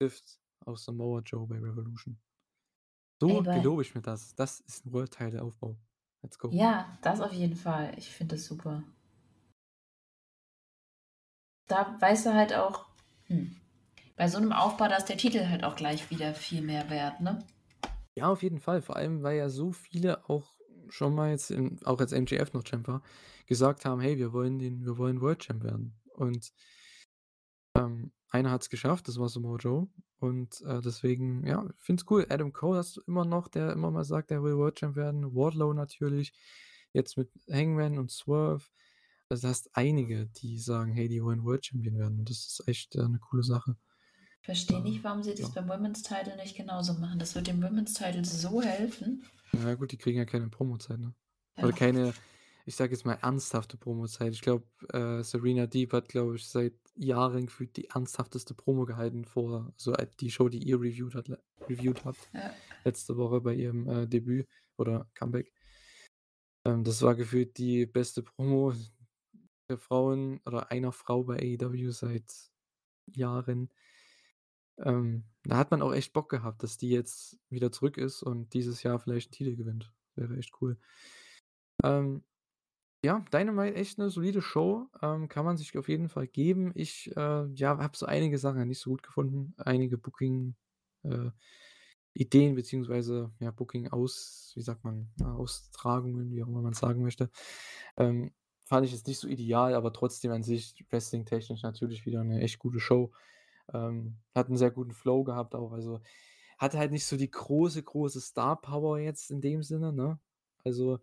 trifft auf Samoa Joe bei Revolution. Ey, So bei gelobe ich mir das. Das ist 'n World Title Aufbau. Let's go. Ja, das auf jeden Fall. Ich finde das super. Da weißt du halt auch hm, bei so 'nem Aufbau, da ist der Titel halt auch gleich wieder viel mehr wert, ne? Ja, auf jeden Fall. Vor allem, weil ja so viele auch schon mal jetzt in auch als MJF noch Champ war, gesagt haben: „Hey, wir wollen den wir wollen World Champ werden.“ Und ähm, einer hat's geschafft, das war Samoa Joe und, äh, deswegen, ja, finde es cool. Adam Cole hast du immer noch, der immer mal sagt, er will World Champ werden. Wardlow natürlich, jetzt mit Hangman und Swerve. Also, du hast einige, die sagen: „Hey, die wollen World Champion werden.“ Und das ist echt, äh, 'ne coole Sache. Verstehe nicht, warum sie das ja. beim Women's Title nicht genauso machen. Das wird dem Women's Title so helfen. Na ja gut, die kriegen ja keine Promozeit, ne? Ja. Oder keine, ich sage jetzt mal, ernsthafte Promozeit. Ich glaube, äh, Serena Deeb hat, glaube ich, seit Jahren gefühlt die ernsthafteste Promo gehalten vor so äh, die Show, die ihr reviewed hat reviewed habt Ja. letzte Woche bei ihrem, äh, Debüt oder Comeback. Ähm, das war gefühlt die beste Promo der Frauen oder einer Frau bei AEW seit Jahren. Ähm, da hat man auch echt Bock gehabt, dass die jetzt wieder zurück ist und dieses Jahr vielleicht 'n Titel gewinnt. Wäre echt cool. Ähm Ja, Dynamite echt 'ne solide Show, ähm, kann man sich auf jeden Fall geben. Ich, äh, ja, habe so einige Sachen nicht so gut gefunden. Einige Booking äh, Ideen beziehungsweise, ja, Booking aus wie sagt man, äh, Austragungen, wie auch immer man's sagen möchte. Ähm, fand ich jetzt nicht so ideal, aber trotzdem an sich wrestlingtechnisch natürlich wieder 'ne echt gute Show. Ähm, hat 'n sehr guten Flow gehabt auch, also hatte halt nicht so die große, große Star Power jetzt in dem Sinne, ne? Also,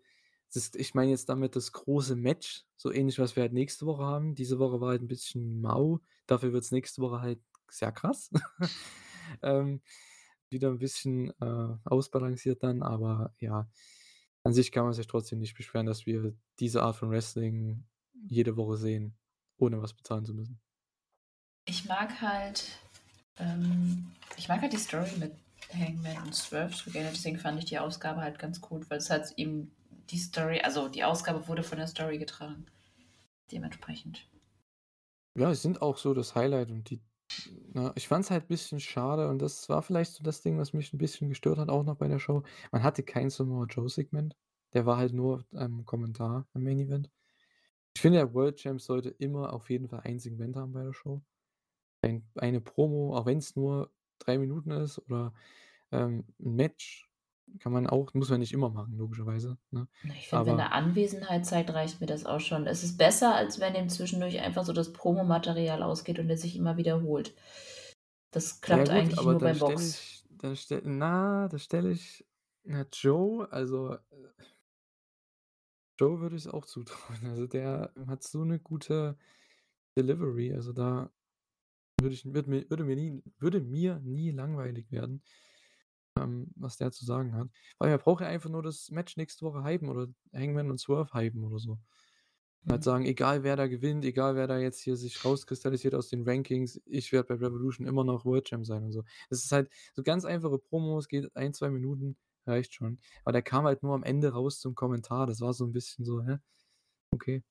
das ich meine jetzt damit das große Match, so ähnlich, was wir halt nächste Woche haben. Diese Woche war halt 'n bisschen mau, dafür wird's nächste Woche halt sehr krass. Ähm, wieder 'n bisschen, äh, ausbalanciert dann, aber ja, an sich kann man sich trotzdem nicht beschweren, dass wir diese Art von Wrestling jede Woche sehen, ohne was bezahlen zu müssen. Ich mag halt ähm, ich mag halt die Story mit Hangman und Swerve so deswegen fand ich die Ausgabe halt ganz gut, weil's halt eben die Story also, die Ausgabe wurde von der Story getragen, dementsprechend. Ja, die sind auch so das Highlight und die ne, ich fand's halt bisschen schade und das war vielleicht so das Ding, was mich 'n bisschen gestört hat auch noch bei der Show. Man hatte kein Samoa Joe-Segment. Der war halt nur, ähm, Kommentar im Main Event. Ich finde, der World Champ sollte immer auf jeden Fall ein Segment haben bei der Show. Ein eine Promo, auch wenn's nur 3 Minuten ist oder, ähm, 'n Match kann man auch muss man nicht immer machen, logischerweise, ne? Na, ich finde, wenn Aber er Anwesenheit zeigt, reicht mir das auch schon. Es ist besser, als wenn ihm zwischendurch einfach so das Promomaterial ausgeht und er sich immer wiederholt. Das Ja klappt gut, eigentlich aber nur dann beim stelle Box. ich dann stell na, da stelle ich, na, Joe also, äh Joe würde ich's auch zutrauen. Also, der hat so 'ne gute Delivery, also da würde ich würde mir würde mir nie würde mir nie langweilig werden, ähm, was der zu sagen hat. Weil er braucht ja einfach nur das Match nächste Woche hypen oder Hangman und Swerve hypen oder so. Halt Mhm. sagen: „Egal wer da gewinnt, egal wer da jetzt hier sich rauskristallisiert aus den Rankings, ich werde bei Revolution immer noch World Champ sein“ und so. Das ist halt so ganz einfache Promos, geht 1, 2 Minuten, reicht schon. Aber der kam halt nur am Ende raus zum Kommentar. Das war so 'n bisschen so: „Hä? Okay.“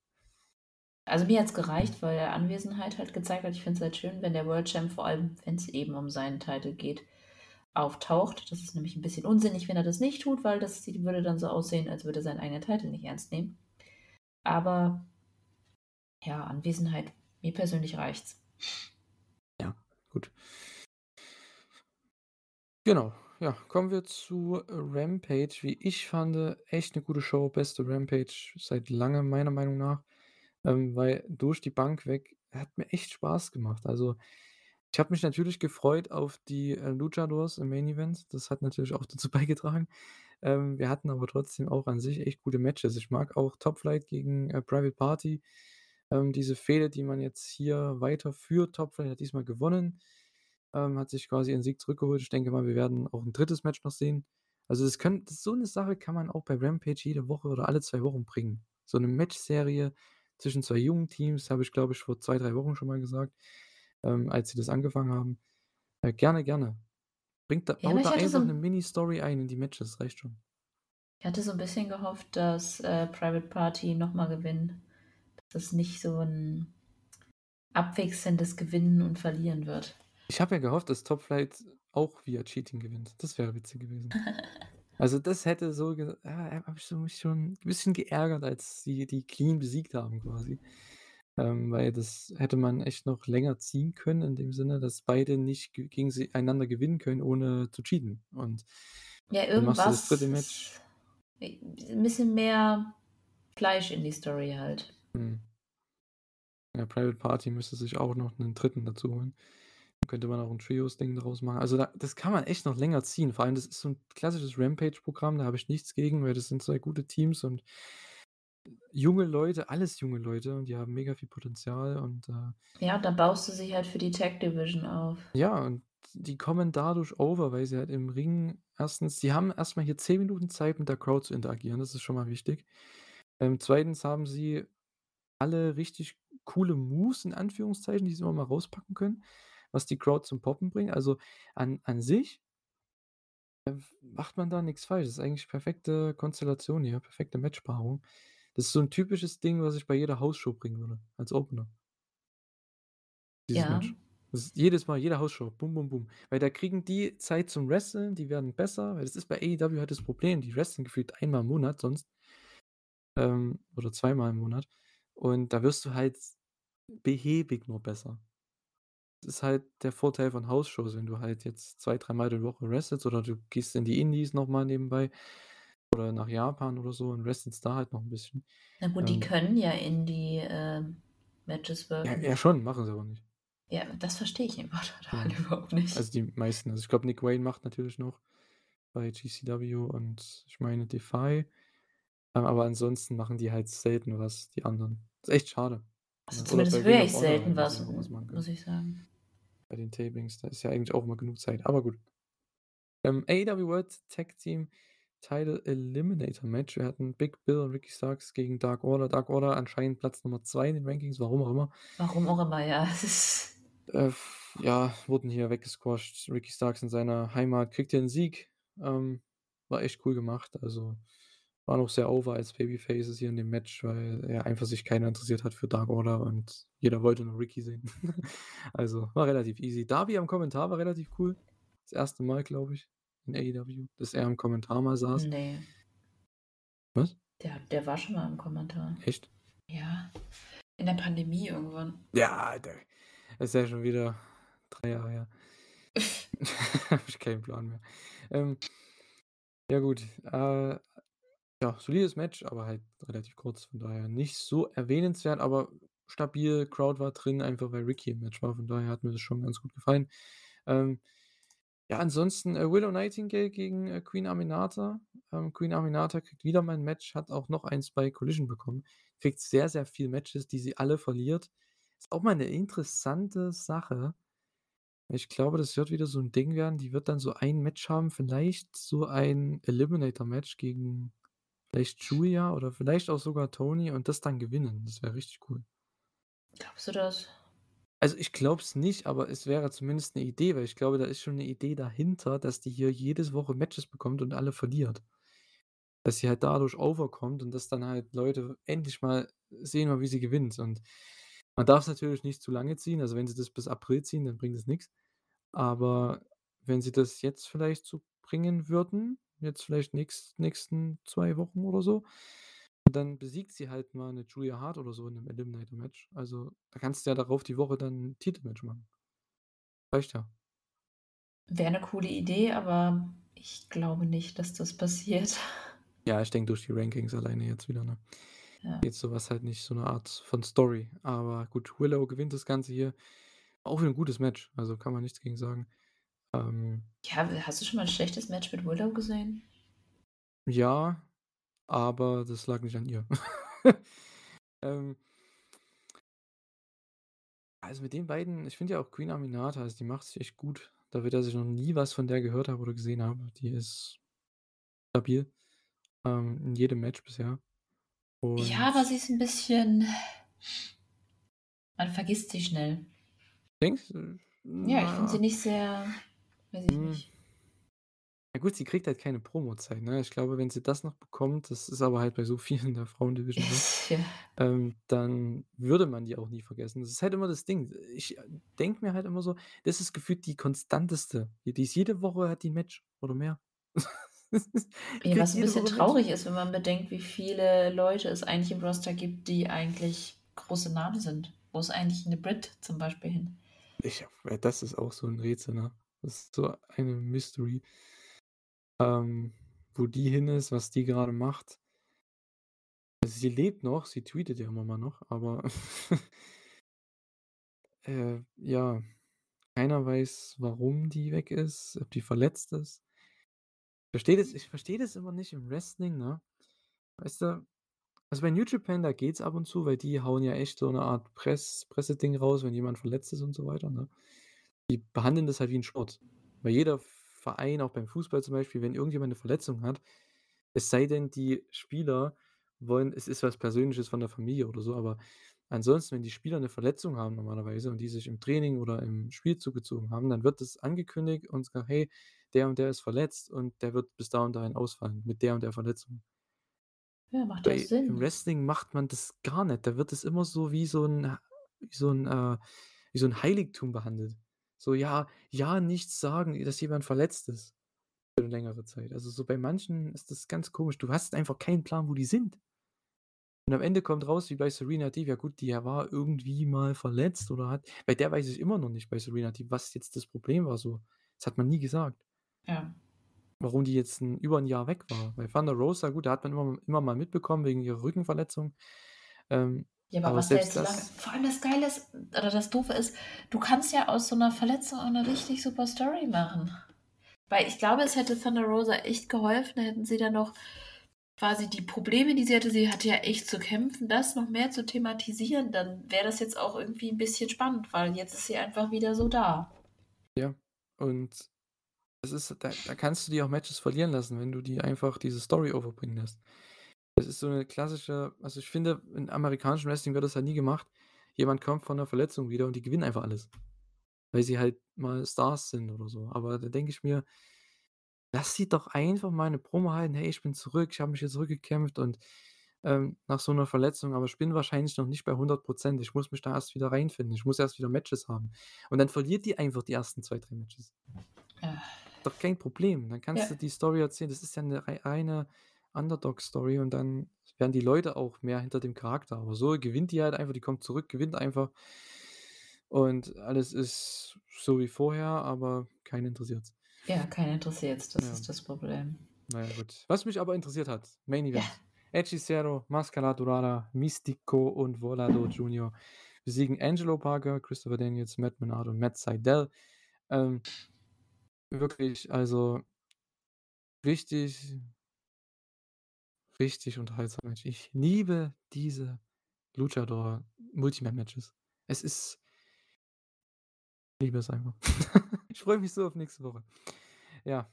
Also, mir hat's gereicht, weil er Anwesenheit halt gezeigt hat. Ich finde es halt schön, wenn der World Champ, vor allem wenn's eben um seinen Title geht, auftaucht. Das ist nämlich 'n bisschen unsinnig, wenn er das nicht tut, weil das würde dann so aussehen, als würde er seinen eigenen Title nicht ernst nehmen. Aber ja, Anwesenheit mir persönlich reicht's. Ja, gut. Genau, ja, kommen wir zu Rampage. Wie ich fand, echt 'ne gute Show, beste Rampage seit Langem meiner Meinung nach, ähm, weil durch die Bank weg hat mir echt Spaß gemacht. Also, ich habe mich natürlich gefreut auf die, äh, Luchadors im Main Event. Das hat natürlich auch dazu beigetragen. Ähm, wir hatten aber trotzdem auch an sich echt gute Matches. Ich mag auch Top Flight gegen, äh, Private Party. Ähm, diese Fehde, die man jetzt hier weiterführt. Top Flight hat diesmal gewonnen, ähm, hat sich quasi ihren Sieg zurückgeholt. Ich denke mal, wir werden auch 'n 3. Match noch sehen. Also, das könn so 'ne Sache kann man auch bei Rampage jede Woche oder alle 2 Wochen bringen. So 'ne Matchserie zwischen 2 jungen Teams, habe ich, glaube ich, vor 2, 3 Wochen schon mal gesagt, ähm, als sie das angefangen haben. Äh, gerne, gerne. Bringt da Ja, baut da hatte so einfach 'ne 'n Mini-Story ein in die Matches, reicht schon. Ich hatte so 'n bisschen gehofft, dass, äh, Private Party noch mal gewinnen, dass es nicht so 'n abwechselndes Gewinnen und Verlieren wird. Ich habe ja gehofft, dass Top Flight auch via Cheating gewinnt. Das wäre witzig gewesen. Also, das hätte so ja, habe ich so mich schon 'n bisschen geärgert, als sie die clean besiegt haben quasi. Ähm, weil das hätte man echt noch länger ziehen können in dem Sinne, dass beide nicht g gegen sie einander gewinnen können, ohne zu cheaten. Und Ja, dann machst du das irgendwas 3. Match ist e 'n bisschen mehr Fleisch in die Story halt. Mhm. Ja, Private Party müsste sich auch noch 'nen 3. dazu holen. Dann könnte man auch 'n Trios-Ding daraus machen. Also, da das kann man echt noch länger ziehen. Vor allem, das ist so 'n klassisches Rampage-Programm, da habe ich nichts gegen, weil das sind 2 gute Teams und junge Leute, alles junge Leute und die haben mega viel Potenzial und, äh Ja, da baust du sie halt für die Tag Division auf. Ja, und die kommen dadurch over, weil sie halt im Ring 1. die haben erst mal hier 10 Minuten Zeit, mit der Crowd zu interagieren, das ist schon mal wichtig. Ähm, 2. haben sie alle richtig coole Moves in Anführungszeichen, die sie immer mal rauspacken können, was die Crowd zum Poppen bringt. Also, an an sich äh, macht man da nix falsch. Das ist eigentlich perfekte Konstellation hier, perfekte Matchpaarung. Das ist so 'n typisches Ding, was ich bei jeder Hausshow bringen würde als Opener. Dieses Ja. Match. Das ist jedes Mal, jede Hausshow, bum, bum, bum. Weil da kriegen die Zeit zum Wresteln, die werden besser, weil das ist bei AEW halt das Problem, die wresteln gefühlt einmal im Monat sonst. ähm, oder zweimal im Monat. Und da wirst du halt behäbig nur besser. Das ist halt der Vorteil von Hausshows, wenn du halt jetzt zwei, dreimal die Woche wrestelst oder du gehst in die Indies noch mal nebenbei oder nach Japan oder so und wrestelst da halt noch 'n bisschen. Na gut, die Ähm können ja Indie, ähm, Matches Ja, worken. ja schon, machen sie aber nicht. Ja, das verstehe ich einfach total Ja. überhaupt nicht. Also, die meisten. Also, ich glaube, Nick Wayne macht natürlich noch bei GCW und ich meine Defy. Ähm, aber ansonsten machen die halt selten was, die anderen. Ist echt schade. Also, Ja, zumindest höre ich selten was, was muss ich sagen. Bei den Tapings, da ist ja eigentlich auch immer genug Zeit, aber gut. Ähm, AEW World Tag Team Title Eliminator Match. Wir hatten Big Bill und Ricky Starks gegen Dark Order. Dark Order anscheinend Platz Nummer 2 in den Rankings, warum auch immer. Warum auch immer, ja. Äh, ja, wurden hier weggesquasht. Ricky Starks in seiner Heimat kriegt hier 'n Sieg. Ähm, war echt cool gemacht. Also, war noch sehr over als Babyfaces hier in dem Match, weil ja einfach sich keiner interessiert hat für Dark Order und jeder wollte nur Ricky sehen. Also, war relativ easy. Darby am Kommentar war relativ cool. Das 1. Mal, glaube ich, in AEW, dass er im Kommentar mal saß. Ne. Was? Der der war schon mal im Kommentar. Echt? Ja. In der Pandemie irgendwann. Ja, der ist ja schon wieder 3 Jahre her. Habe ich keinen Plan mehr. Ähm, ja gut, äh, ja, solides Match, aber halt relativ kurz, von daher nicht so erwähnenswert, aber stabil. Crowd war drin, einfach weil Ricky im Match war, von daher hat mir das schon ganz gut gefallen. Ähm, ja, ansonsten, äh, Willow Nightingale gegen, äh, Queen Aminata. Ähm, Queen Aminata kriegt wieder mal 'n Match, hat auch noch eins bei Collision bekommen. Kriegt sehr, sehr viel Matches, die sie alle verliert. Ist auch mal 'ne interessante Sache. Ich glaube, das wird wieder so 'n Ding werden, die wird dann so ein Match haben, vielleicht so ein Eliminator-Match gegen vielleicht Giulia oder vielleicht auch sogar Toni und das dann gewinnen. Das wäre richtig cool. Glaubst du das? Also, ich glaube es nicht, aber es wäre zumindest 'ne Idee, weil ich glaube, da ist schon 'ne Idee dahinter, dass die hier jedes Woche Matches bekommt und alle verliert. Dass sie halt dadurch overkommt und dass dann halt Leute endlich mal sehen wie sie gewinnt. Und man darf's natürlich nicht zu lange ziehen. Also, wenn sie das bis April ziehen, dann bringt es nix. Aber wenn sie das jetzt vielleicht so bringen würden, jetzt vielleicht nächst nächsten 2 Wochen oder so, dann besiegt sie halt mal 'ne Julia Hart oder so in 'nem Eliminator-Match. Also, da kannst du ja darauf die Woche dann 'n Titelmatch machen. Reicht ja. Wäre 'ne coole Idee, aber ich glaube nicht, dass das passiert. Ja, ich denke durch die Rankings alleine jetzt wieder, ne? Ja. Jetzt so was halt nicht so 'ne Art von Story. Aber gut, Willow gewinnt das Ganze hier. Auch wieder 'n gutes Match, also kann man nichts gegen sagen. Ähm Ja, w hast du schon mal 'n schlechtes Match mit Willow gesehen? Ja, aber das lag nicht an ihr. Ähm Also, mit den beiden ich finde ja auch Queen Aminata, also die macht sich echt gut. Dafür, dass ich noch nie was von der gehört habe oder gesehen habe. Die ist stabil, ähm, in jedem Match bisher. Ja, aber Und sie ist 'n bisschen man vergisst sie schnell. Denkst du? Ja, ich finde sie nicht sehr weiß ich Hm. nicht. Ja gut, sie kriegt halt keine Promozeit, ne? Ich glaube, wenn sie das noch bekommt, das ist aber halt bei so vielen in der Frauendivision so, Ja. ähm, dann würde man die auch nie vergessen. Das ist halt immer das Ding. Ich denke mir halt immer so, das ist gefühlt die konstanteste. Die die ist jede Woche hat die 'n Match oder mehr. Die Ja, kriegt was 'n jede bisschen Woche Match. traurig ist, wenn man bedenkt, wie viele Leute es eigentlich im Roster gibt, die eigentlich große Namen sind. Wo ist eigentlich 'ne Britt zum Beispiel hin? Ich habe das ist auch so 'n Rätsel, ne? Das ist so eine Mystery. Ähm, wo die hin ist, was die grade macht. Also, sie lebt noch, sie tweetet ja immer mal noch, aber äh, ja, keiner weiß, warum die weg ist, ob die verletzt ist. Verstehe das ich verstehe das immer nicht im Wrestling, ne? Weißt du, also bei New Japan, da geht's ab und zu, weil die hauen ja echt so 'ne Art Press Presseding raus, wenn jemand verletzt ist und so weiter, ne? Die behandeln das halt wie 'n Sport. Weil jeder Verein, auch beim Fußball zum Beispiel, wenn irgendjemand 'ne Verletzung hat, es sei denn, die Spieler wollen es ist was Persönliches von der Familie oder so, aber ansonsten, wenn die Spieler 'ne Verletzung haben normalerweise und die sich im Training oder im Spiel zugezogen haben, dann wird das angekündigt und gesagt: „Hey, der und der ist verletzt und der wird bis da und dahin ausfallen mit der und der Verletzung.“ Ja, macht ja Bei im Sinn. Wrestling macht man das gar nicht. Da wird es immer so wie so 'n wie so 'n äh, wie so 'n Heiligtum behandelt. So: „Ja, ja, nichts sagen, dass jemand verletzt ist für 'ne längere Zeit.“ Also, so bei manchen ist das ganz komisch. Du hast einfach keinen Plan, wo die sind. Und am Ende kommt raus, wie bei Serena Deeb, ja gut, die war irgendwie mal verletzt oder hat bei der weiß ich immer noch nicht bei Serena Deeb, was jetzt das Problem war so. Das hat man nie gesagt. Ja. Warum die jetzt 'n über 'n Jahr weg war. Bei Thunder Rosa, gut, da hat man immer immer mal mitbekommen wegen ihrer Rückenverletzung. Ähm, Ja, aber aber was da selbst jetzt so lange das vor allem das Geile ist oder das Doofe ist, du kannst ja aus so 'ner Verletzung auch 'ne richtig super Story machen. Weil ich glaube, es hätte Thunder Rosa echt geholfen, hätten sie dann noch quasi die Probleme, die sie hatte sie hatte ja echt zu kämpfen, das noch mehr zu thematisieren, dann wäre das jetzt auch irgendwie 'n bisschen spannend, weil jetzt ist sie einfach wieder so da. Ja, und das ist da da kannst du dir auch Matches verlieren lassen, wenn du die einfach diese Story overbringen lässt. Das ist so 'ne klassische also, ich finde, in amerikanischem Wrestling wird das halt nie gemacht. Jemand kommt von 'ner Verletzung wieder und die gewinnen einfach alles. Weil sie halt mal Stars sind oder so. Aber da denke ich mir: „Lass sie doch einfach mal 'ne Promo halten: ‚Hey, ich bin zurück, ich habe mich hier zurückgekämpft und, ähm, nach so 'ner Verletzung, aber ich bin wahrscheinlich noch nicht bei 100% Ich muss mich da erst wieder reinfinden. Ich muss erst wieder Matches haben.‘“ Und dann verliert die einfach die ersten 2, 3 Matches. Ja. Doch kein Problem. Dann kannst Ja. du die Story erzählen. Das ist ja 'ne rei reine Underdog-Story und dann werden die Leute auch mehr hinter dem Charakter. Aber so gewinnt die halt einfach, die kommt zurück, gewinnt einfach und alles ist so wie vorher, aber keinen interessiert's. Ja, keinen interessiert's, das Ja. ist das Problem. Na ja, gut. Was mich aber interessiert hat, Main Ja. Event. Hechicero, Máscara Dorada, Místico und Volador Jr. besiegen Angelo Parker, Christopher Daniels, Matt Menard und Matt Sydal. Ähm wirklich, also richtig richtig unterhaltsam. Ich liebe diese Luchador Multiman-Matches. Es ist liebe es einfach. Ich freue mich so auf nächste Woche. Ja.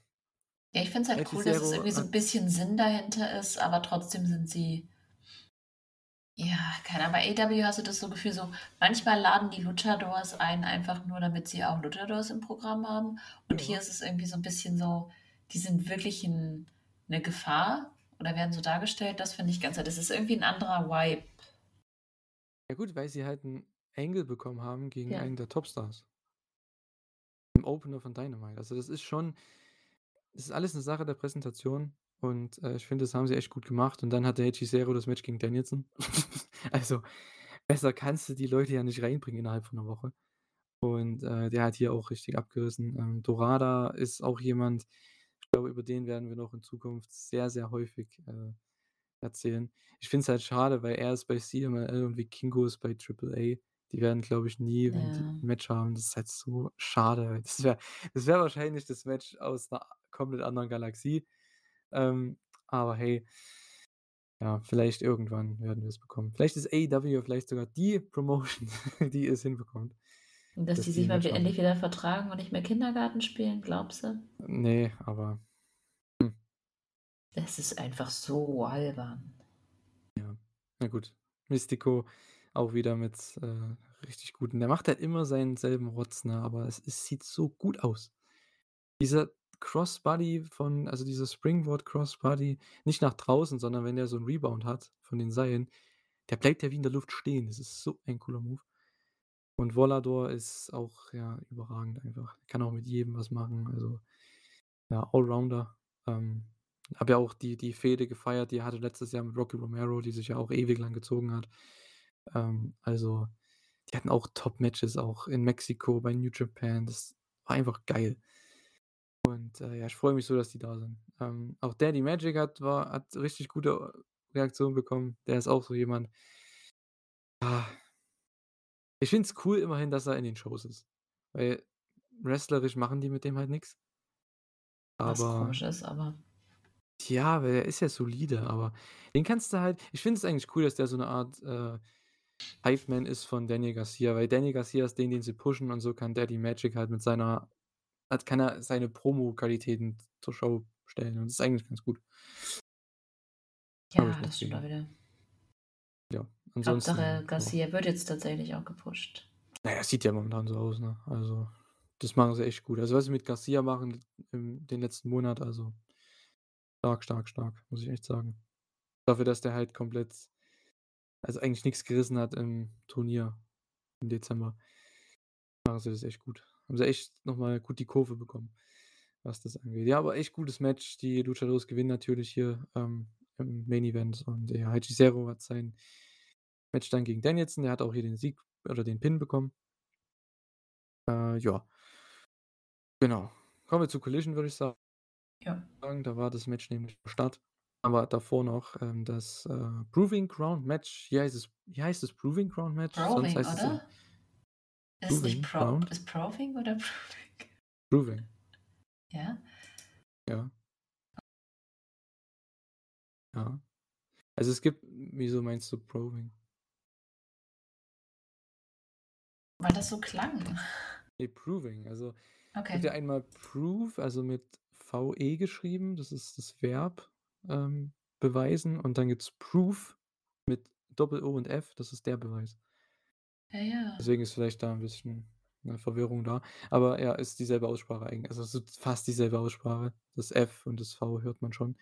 Ja, ich finde es halt cool, dass es irgendwie so 'n hat bisschen Sinn dahinter ist, aber trotzdem sind sie ja, keine Ahnung, bei AEW hast du das so Gefühl, so manchmal laden die Luchadors ein, einfach nur, damit sie auch Luchadors im Programm haben. Und hier Ja. ist es irgendwie so 'n bisschen so, die sind wirklich 'n 'ne Gefahr oder werden so dargestellt. Das finde ich ganz das ist irgendwie 'n anderer Vibe. Ja gut, weil sie halt 'n Angle bekommen haben gegen Ja. einen der Topstars. Im Opener von Dynamite. Also, das ist schon das ist alles 'ne Sache der Präsentation und, äh, ich finde, das haben sie echt gut gemacht. Und dann hatte Hechicero das Match gegen Danielson. Also, besser kannst du die Leute ja nicht reinbringen innerhalb von 'ner Woche. Und, äh, der hat hier auch richtig abgerissen. Ähm, Dorada ist auch jemand, ich glaube, über den werden wir noch in Zukunft sehr, sehr häufig, äh, erzählen. Ich finde es halt schade, weil er ist bei CMLL und Vikingo ist bei Triple A. Die werden, glaube ich, nie, wenn die 'n Ja. Match haben das ist halt so schade. Das wäre das wäre wahrscheinlich das Match aus 'ner komplett anderen Galaxie. Ähm, aber hey ja, vielleicht irgendwann werden wir's bekommen. Vielleicht ist AEW vielleicht sogar die Promotion, die es hinbekommt, Und dass dass die sich mal Match wi haben. endlich wieder vertragen und nicht mehr Kindergarten spielen, glaubst du? Ne, aber hm. Es ist einfach so albern. Ja, na gut. Místico auch wieder mit, äh, richtig guten der macht halt immer seinen selben Rotz, ne, aber es es sieht so gut aus. Dieser Crossbody von also, dieses Springboard Crossbody, nicht nach draußen, sondern wenn der so 'n Rebound hat von den Seilen, der bleibt ja wie in der Luft stehen. Das ist so ein cooler Move. Und Volador ist auch, ja, überragend einfach. Kann auch mit jedem was machen, also, ja, Allrounder. Ähm, habe ja auch die die Fehde gefeiert, die er hatte letztes Jahr mit Rocky Romero, die sich ja auch ewig lang gezogen hat. Ähm, also, die hatten auch Top-Matches, auch in Mexiko bei New Japan. Das war einfach geil. Und, äh, ja, ich freue mich so, dass die da sind. Ähm, auch Daddy Magic hat war hat richtig gute Reaktionen bekommen. Der ist auch so jemand ah ich finde es cool immerhin, dass er in den Shows ist, weil wrestlerisch machen die mit dem halt nix. Was Aber komisch ist, aber Ja, weil er ist ja solide, aber den kannst du halt ich finde es eigentlich cool, dass der so 'ne Art, äh, Hype-Man ist von Daniel Garcia, weil Daniel Garcia ist den, den sie pushen und so kann Daddy Magic halt mit seiner halt kann er seine Promo-Qualitäten zur Schau stellen und das ist eigentlich ganz gut. Ja, nichts das stimmt auch wieder. Ja, ansonsten Hauptsache. Garcia wird jetzt tatsächlich auch gepusht. Na ja, sieht ja momentan so aus, ne? Also, das machen sie echt gut. Also, was sie mit Garcia machen im den letzten Monat, also stark, stark, stark, muss ich echt sagen. Dafür, dass der halt komplett also, eigentlich nix gerissen hat im Turnier im Dezember. Machen sie das echt gut. Haben sie echt noch mal gut die Kurve bekommen, was das angeht. Ja, aber echt gutes Match. Die Luchadors gewinnen natürlich hier, ähm, im Main Event. Und ja, Haji Zero hat sein Match dann gegen Danielson. Der hat auch hier den Sieg oder den Pin bekommen. Äh, ja. Genau. Kommen wir zu Collision, würde ich sagen. Ja. Da war das Match nämlich am Start. Aber davor noch ähm, das äh, Proving Ground Match. Hier heißt es, hier heißt es Proving Ground Match. Proving, Sonst heißt oder? es ist Proving nicht Pro Ground. ist Proving oder Proving? Proving. Ja. Ja. Ja. Also es gibt, wieso meinst du Proving? Weil das so klang. Nee, Proving. Also Okay. gibt ja einmal Prove, also mit VE geschrieben, das ist das Verb ähm, beweisen. Und dann gibt es Proof mit Doppel-O und F, das ist der Beweis. Ja, ja. Deswegen ist vielleicht da ein bisschen eine Verwirrung da. Aber ja, ist dieselbe Aussprache eigentlich. Also ist fast dieselbe Aussprache. Das F und das V hört man schon.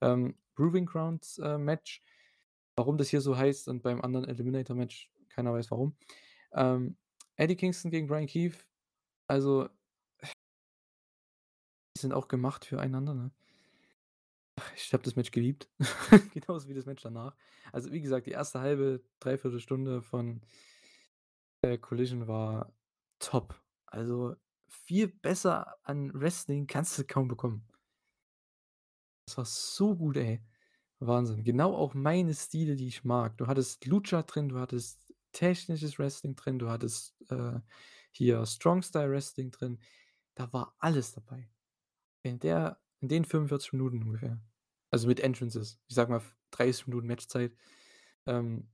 Ähm, Proving Grounds äh, Match. Warum das hier so heißt und beim anderen Eliminator Match, keiner weiß warum. Ähm, Eddie Kingston gegen Brian Keefe. Also, die sind auch gemacht füreinander, ne? Ich habe das Match geliebt. Genauso wie das Match danach. Also, wie gesagt, die erste halbe, dreiviertel Stunde von äh, Collision war top. Also, viel besser an Wrestling kannst du kaum bekommen. Das war so gut, ey. Wahnsinn. Genau auch meine Stile, die ich mag. Du hattest Lucha drin, du hattest technisches Wrestling drin, du hattest äh, hier Strong Style Wrestling drin. Da war alles dabei. In, der, in den 45 Minuten ungefähr. Also mit Entrances. Ich sag mal 30 Minuten Matchzeit. Ähm,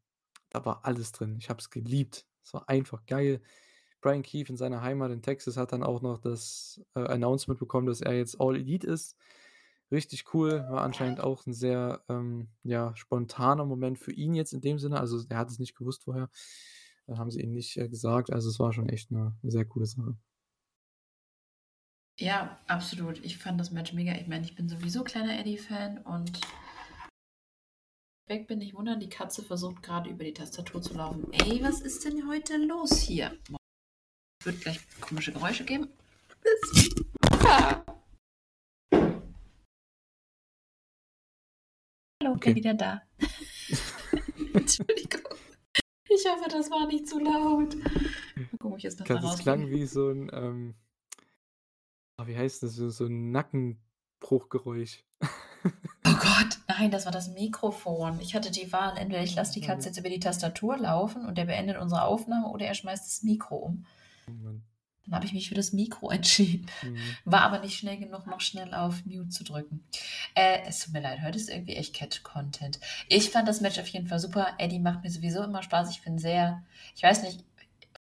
da war alles drin. Ich habe es geliebt. Es war einfach geil. Brian Keefe in seiner Heimat in Texas hat dann auch noch das äh, Announcement bekommen, dass er jetzt All Elite ist. Richtig cool. War anscheinend auch ein sehr ähm, ja, spontaner Moment für ihn jetzt in dem Sinne. Also er hat es nicht gewusst vorher. Da haben sie ihm nicht äh, gesagt. Also es war schon echt eine, eine sehr coole Sache. Ja, absolut. Ich fand das Match mega. Ich meine, ich bin sowieso kleiner Eddie-Fan und weg bin ich wundern. Die Katze versucht gerade über die Tastatur zu laufen. Ey, was ist denn heute los hier? Wird gleich komische Geräusche geben. Ah. Okay. bin wieder da. Entschuldigung. Ich hoffe, das war nicht zu laut. Ob ich jetzt noch da Das klang wie so ein, ähm, ah, wie heißt das, so, ein Nackenbruchgeräusch. Oh Gott, nein, das war das Mikrofon. Ich hatte die Wahl, entweder ich lasse die Katze jetzt über die Tastatur laufen und er beendet unsere Aufnahme oder er schmeißt das Mikro um. Oh Mann. Dann habe ich mich für das Mikro entschieden. Mhm. War aber nicht schnell genug, noch schnell auf Mute zu drücken. Äh, es tut mir leid, heute ist irgendwie echt Cat-Content. Ich fand das Match auf jeden Fall super. Eddie macht mir sowieso immer Spaß. Ich bin sehr, ich weiß nicht,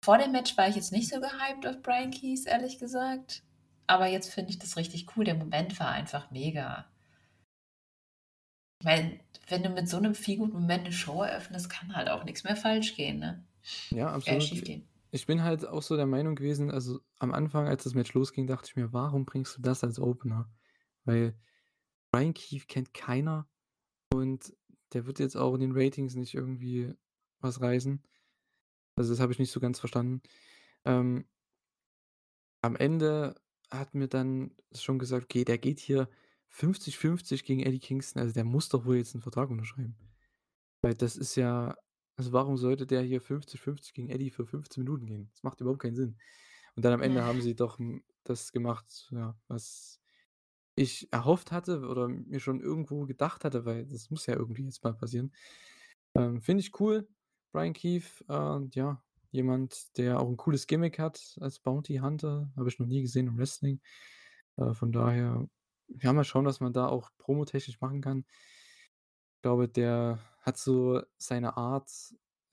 vor dem Match war ich jetzt nicht so gehypt auf Brian Keys, ehrlich gesagt. Aber jetzt finde ich das richtig cool. Der Moment war einfach mega. Ich meine, wenn du mit so einem viel guten Moment eine Show eröffnest, kann halt auch nichts mehr falsch gehen, ne? Ja, Äh, absolut. schief gehen. Ich bin halt auch so der Meinung gewesen, also am Anfang, als das Match losging, dachte ich mir, warum bringst du das als Opener? Weil Brian Keefe kennt keiner und der wird jetzt auch in den Ratings nicht irgendwie was reißen. Also das habe ich nicht so ganz verstanden. Ähm, am Ende hat mir dann schon gesagt, okay, der geht hier 50-50 gegen Eddie Kingston, also der muss doch wohl jetzt einen Vertrag unterschreiben. Weil das ist ja, also warum sollte der hier 50-50 gegen Eddie für 15 Minuten gehen? Das macht überhaupt keinen Sinn. Und dann am Ende haben sie doch das gemacht, ja, was ich erhofft hatte oder mir schon irgendwo gedacht hatte, weil das muss ja irgendwie jetzt mal passieren. Ähm, Finde ich cool. Brian Keefe, äh, ja, jemand, der auch ein cooles Gimmick hat als Bounty Hunter. Habe ich noch nie gesehen im Wrestling. Äh, von daher, ja, mal schauen, was man da auch promotechnisch machen kann. Ich glaube, der hat so seine Art.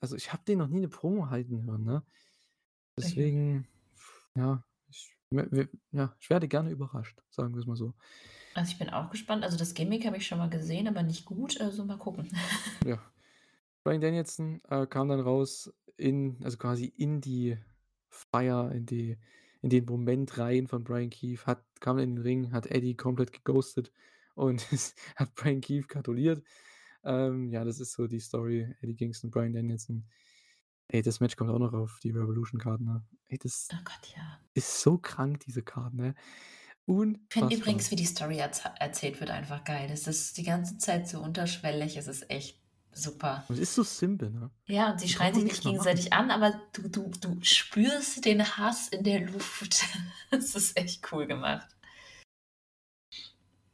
Also, ich habe den noch nie eine Promo halten hören, ne? Deswegen, ja, ich, ja, ich werde gerne überrascht, sagen wir es mal so. Also ich bin auch gespannt. Also das Gimmick habe ich schon mal gesehen, aber nicht gut. Also mal gucken. Ja. Brian Danielson äh, kam dann raus in, also quasi in die Feier, in die, in den Moment rein von Brian Keefe, hat, kam in den Ring, hat Eddie komplett geghostet und hat Brian Keefe gratuliert. Ähm, ja, das ist so die Story. Eddie Kingston, Brian Danielson. Ey, das Match kommt auch noch auf die Revolution-Karten. Ne? Ey, das Oh Gott, ja. ist so krank, diese Karten, ne? Ich finde übrigens, wie die Story erzählt wird, einfach geil. Es ist die ganze Zeit so unterschwellig. Es ist echt super. Und es ist so simpel, ne? Ja, und sie schreien sich nicht gegenseitig an, aber du, du, du spürst den Hass in der Luft. Das ist echt cool gemacht.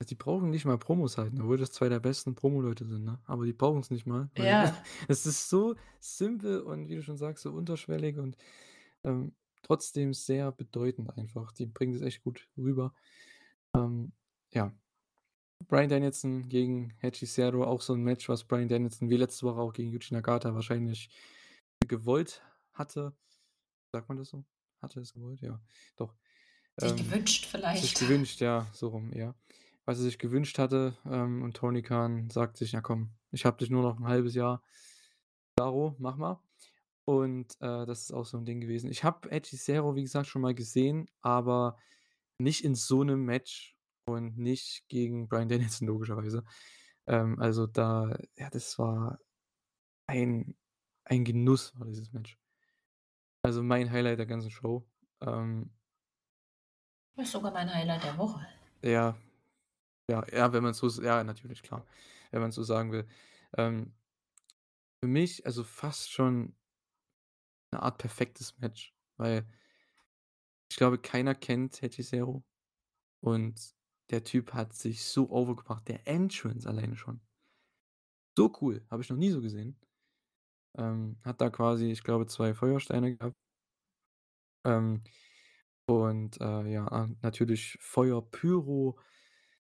Die brauchen nicht mal Promos halten, obwohl das zwei der besten Promo-Leute sind, ne? Aber die brauchen es nicht mal. Ja. Es ist so simpel und wie du schon sagst, so unterschwellig und ähm, trotzdem sehr bedeutend einfach. Die bringen das echt gut rüber. Ähm, ja. Brian Danielson gegen Hachi Zero, auch so ein Match, was Brian Danielson wie letzte Woche auch gegen Yuji Nagata wahrscheinlich gewollt hatte. Sagt man das so? Hatte es gewollt? Ja, doch. Sich ähm, gewünscht vielleicht. Sich gewünscht, ja, so rum, ja. Was er sich gewünscht hatte ähm, und Tony Khan sagt sich, ja komm, ich habe dich nur noch ein halbes Jahr. Daro, mach mal. Und äh, das ist auch so ein Ding gewesen. Ich habe Edgy Zero, wie gesagt, schon mal gesehen, aber nicht in so einem Match und nicht gegen Brian Danielson, logischerweise. Ähm, also da, ja, das war ein, ein Genuss, war dieses Match. Also mein Highlight der ganzen Show. Ähm, das ist sogar mein Highlight der Woche. Ja, ja, ja, wenn man so, ja, natürlich, klar, wenn man so sagen will. Ähm, für mich, also fast schon eine Art perfektes Match, weil ich glaube, keiner kennt Hechisero und der Typ hat sich so overgebracht. Der Entrance alleine schon. So cool, habe ich noch nie so gesehen. Ähm, hat da quasi, ich glaube, zwei Feuersteine gehabt. Ähm, und äh, ja, natürlich Feuer, Pyro.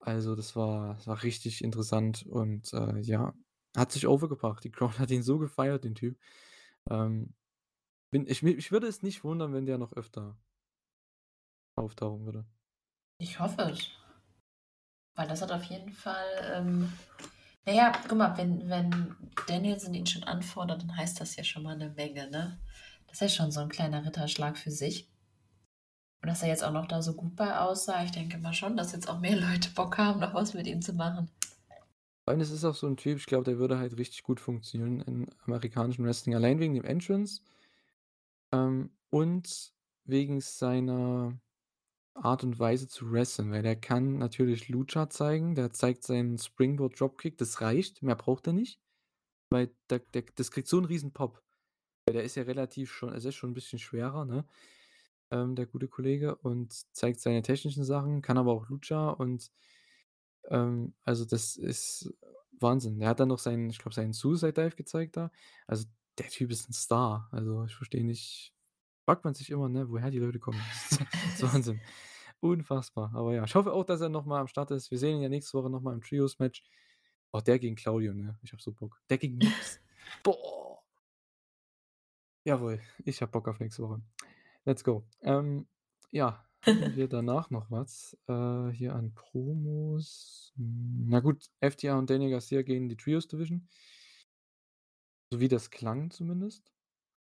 Also das war, das war richtig interessant und äh, ja, hat sich overgebracht. Die Crowd hat ihn so gefeiert, den Typ. Ähm, bin, ich, ich würde es nicht wundern, wenn der noch öfter auftauchen würde. Ich hoffe es. Weil das hat auf jeden Fall. Ähm, naja, guck mal, wenn, wenn Danielson ihn schon anfordert, dann heißt das ja schon mal eine Menge, ne? Das ist ja schon so ein kleiner Ritterschlag für sich. Und dass er jetzt auch noch da so gut bei aussah, ich denke mal schon, dass jetzt auch mehr Leute Bock haben, noch was mit ihm zu machen. Weil es ist auch so ein Typ, ich glaube, der würde halt richtig gut funktionieren im amerikanischen Wrestling. Allein wegen dem Entrance ähm, und wegen seiner Art und Weise zu wresteln, weil der kann natürlich Lucha zeigen, der zeigt seinen Springboard Dropkick, das reicht, mehr braucht er nicht, weil der, der, das kriegt so einen riesen Pop. Der ist ja relativ schon, es ist schon ein bisschen schwerer, ne? Ähm, der gute Kollege und zeigt seine technischen Sachen, kann aber auch Lucha und ähm, also das ist Wahnsinn. Der hat dann noch seinen, ich glaube, seinen Suicide Dive gezeigt da. Also der Typ ist ein Star. Also ich verstehe nicht, fragt man sich immer, ne, woher die Leute kommen. Das ist Wahnsinn. Unfassbar. Aber ja, ich hoffe auch, dass er nochmal am Start ist. Wir sehen ihn ja nächste Woche nochmal im Trios-Match. Oh, der gegen Claudio, ne? Ich hab so Bock. Der gegen Nix. Boah. Jawohl, ich hab Bock auf nächste Woche. Let's go. Ähm, ja, haben wir danach noch was? Äh, hier an Promos. Na gut, FTA und Daniel Garcia gegen die Trios Division. So wie das klang zumindest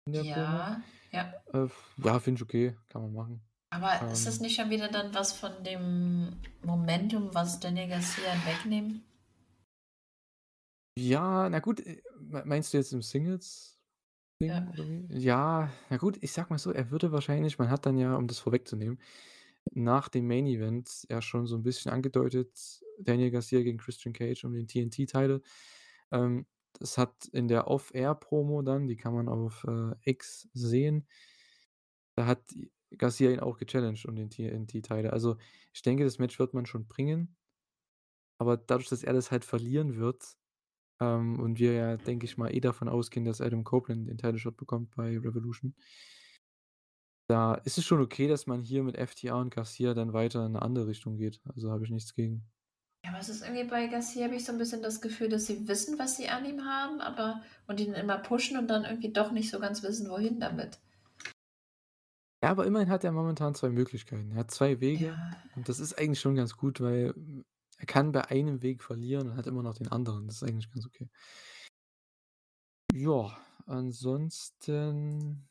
in der Promo. Ja, ja. Äh, ja, finde ich okay, kann man machen. Aber ähm, ist das nicht schon wieder dann was von dem Momentum, was Daniel Garcia wegnehmen? Ja, na gut, äh, meinst du jetzt im Singles? Ja. ja, na gut, ich sag mal so, er würde wahrscheinlich, man hat dann ja, um das vorwegzunehmen, nach dem Main Event ja schon so ein bisschen angedeutet, Daniel Garcia gegen Christian Cage um den TNT-Title. Ähm, das hat in der Off-Air-Promo dann, die kann man auf äh, X sehen, da hat Garcia ihn auch gechallenged um den TNT-Title. Also ich denke, das Match wird man schon bringen. Aber dadurch, dass er das halt verlieren wird, ähm, und wir ja, denke ich mal, eh davon ausgehen, dass Adam Copeland den Title Shot bekommt bei Revolution, da ist es schon okay, dass man hier mit FTA und Garcia dann weiter in eine andere Richtung geht. Also habe ich nichts gegen. Ja, aber es ist irgendwie bei Garcia habe ich so ein bisschen das Gefühl, dass sie wissen, was sie an ihm haben, aber und ihn immer pushen und dann irgendwie doch nicht so ganz wissen, wohin damit. Ja, aber immerhin hat er momentan zwei Möglichkeiten. Er hat zwei Wege ja. und das ist eigentlich schon ganz gut, weil er kann bei einem Weg verlieren und hat immer noch den anderen. Das ist eigentlich ganz okay. Ja, ansonsten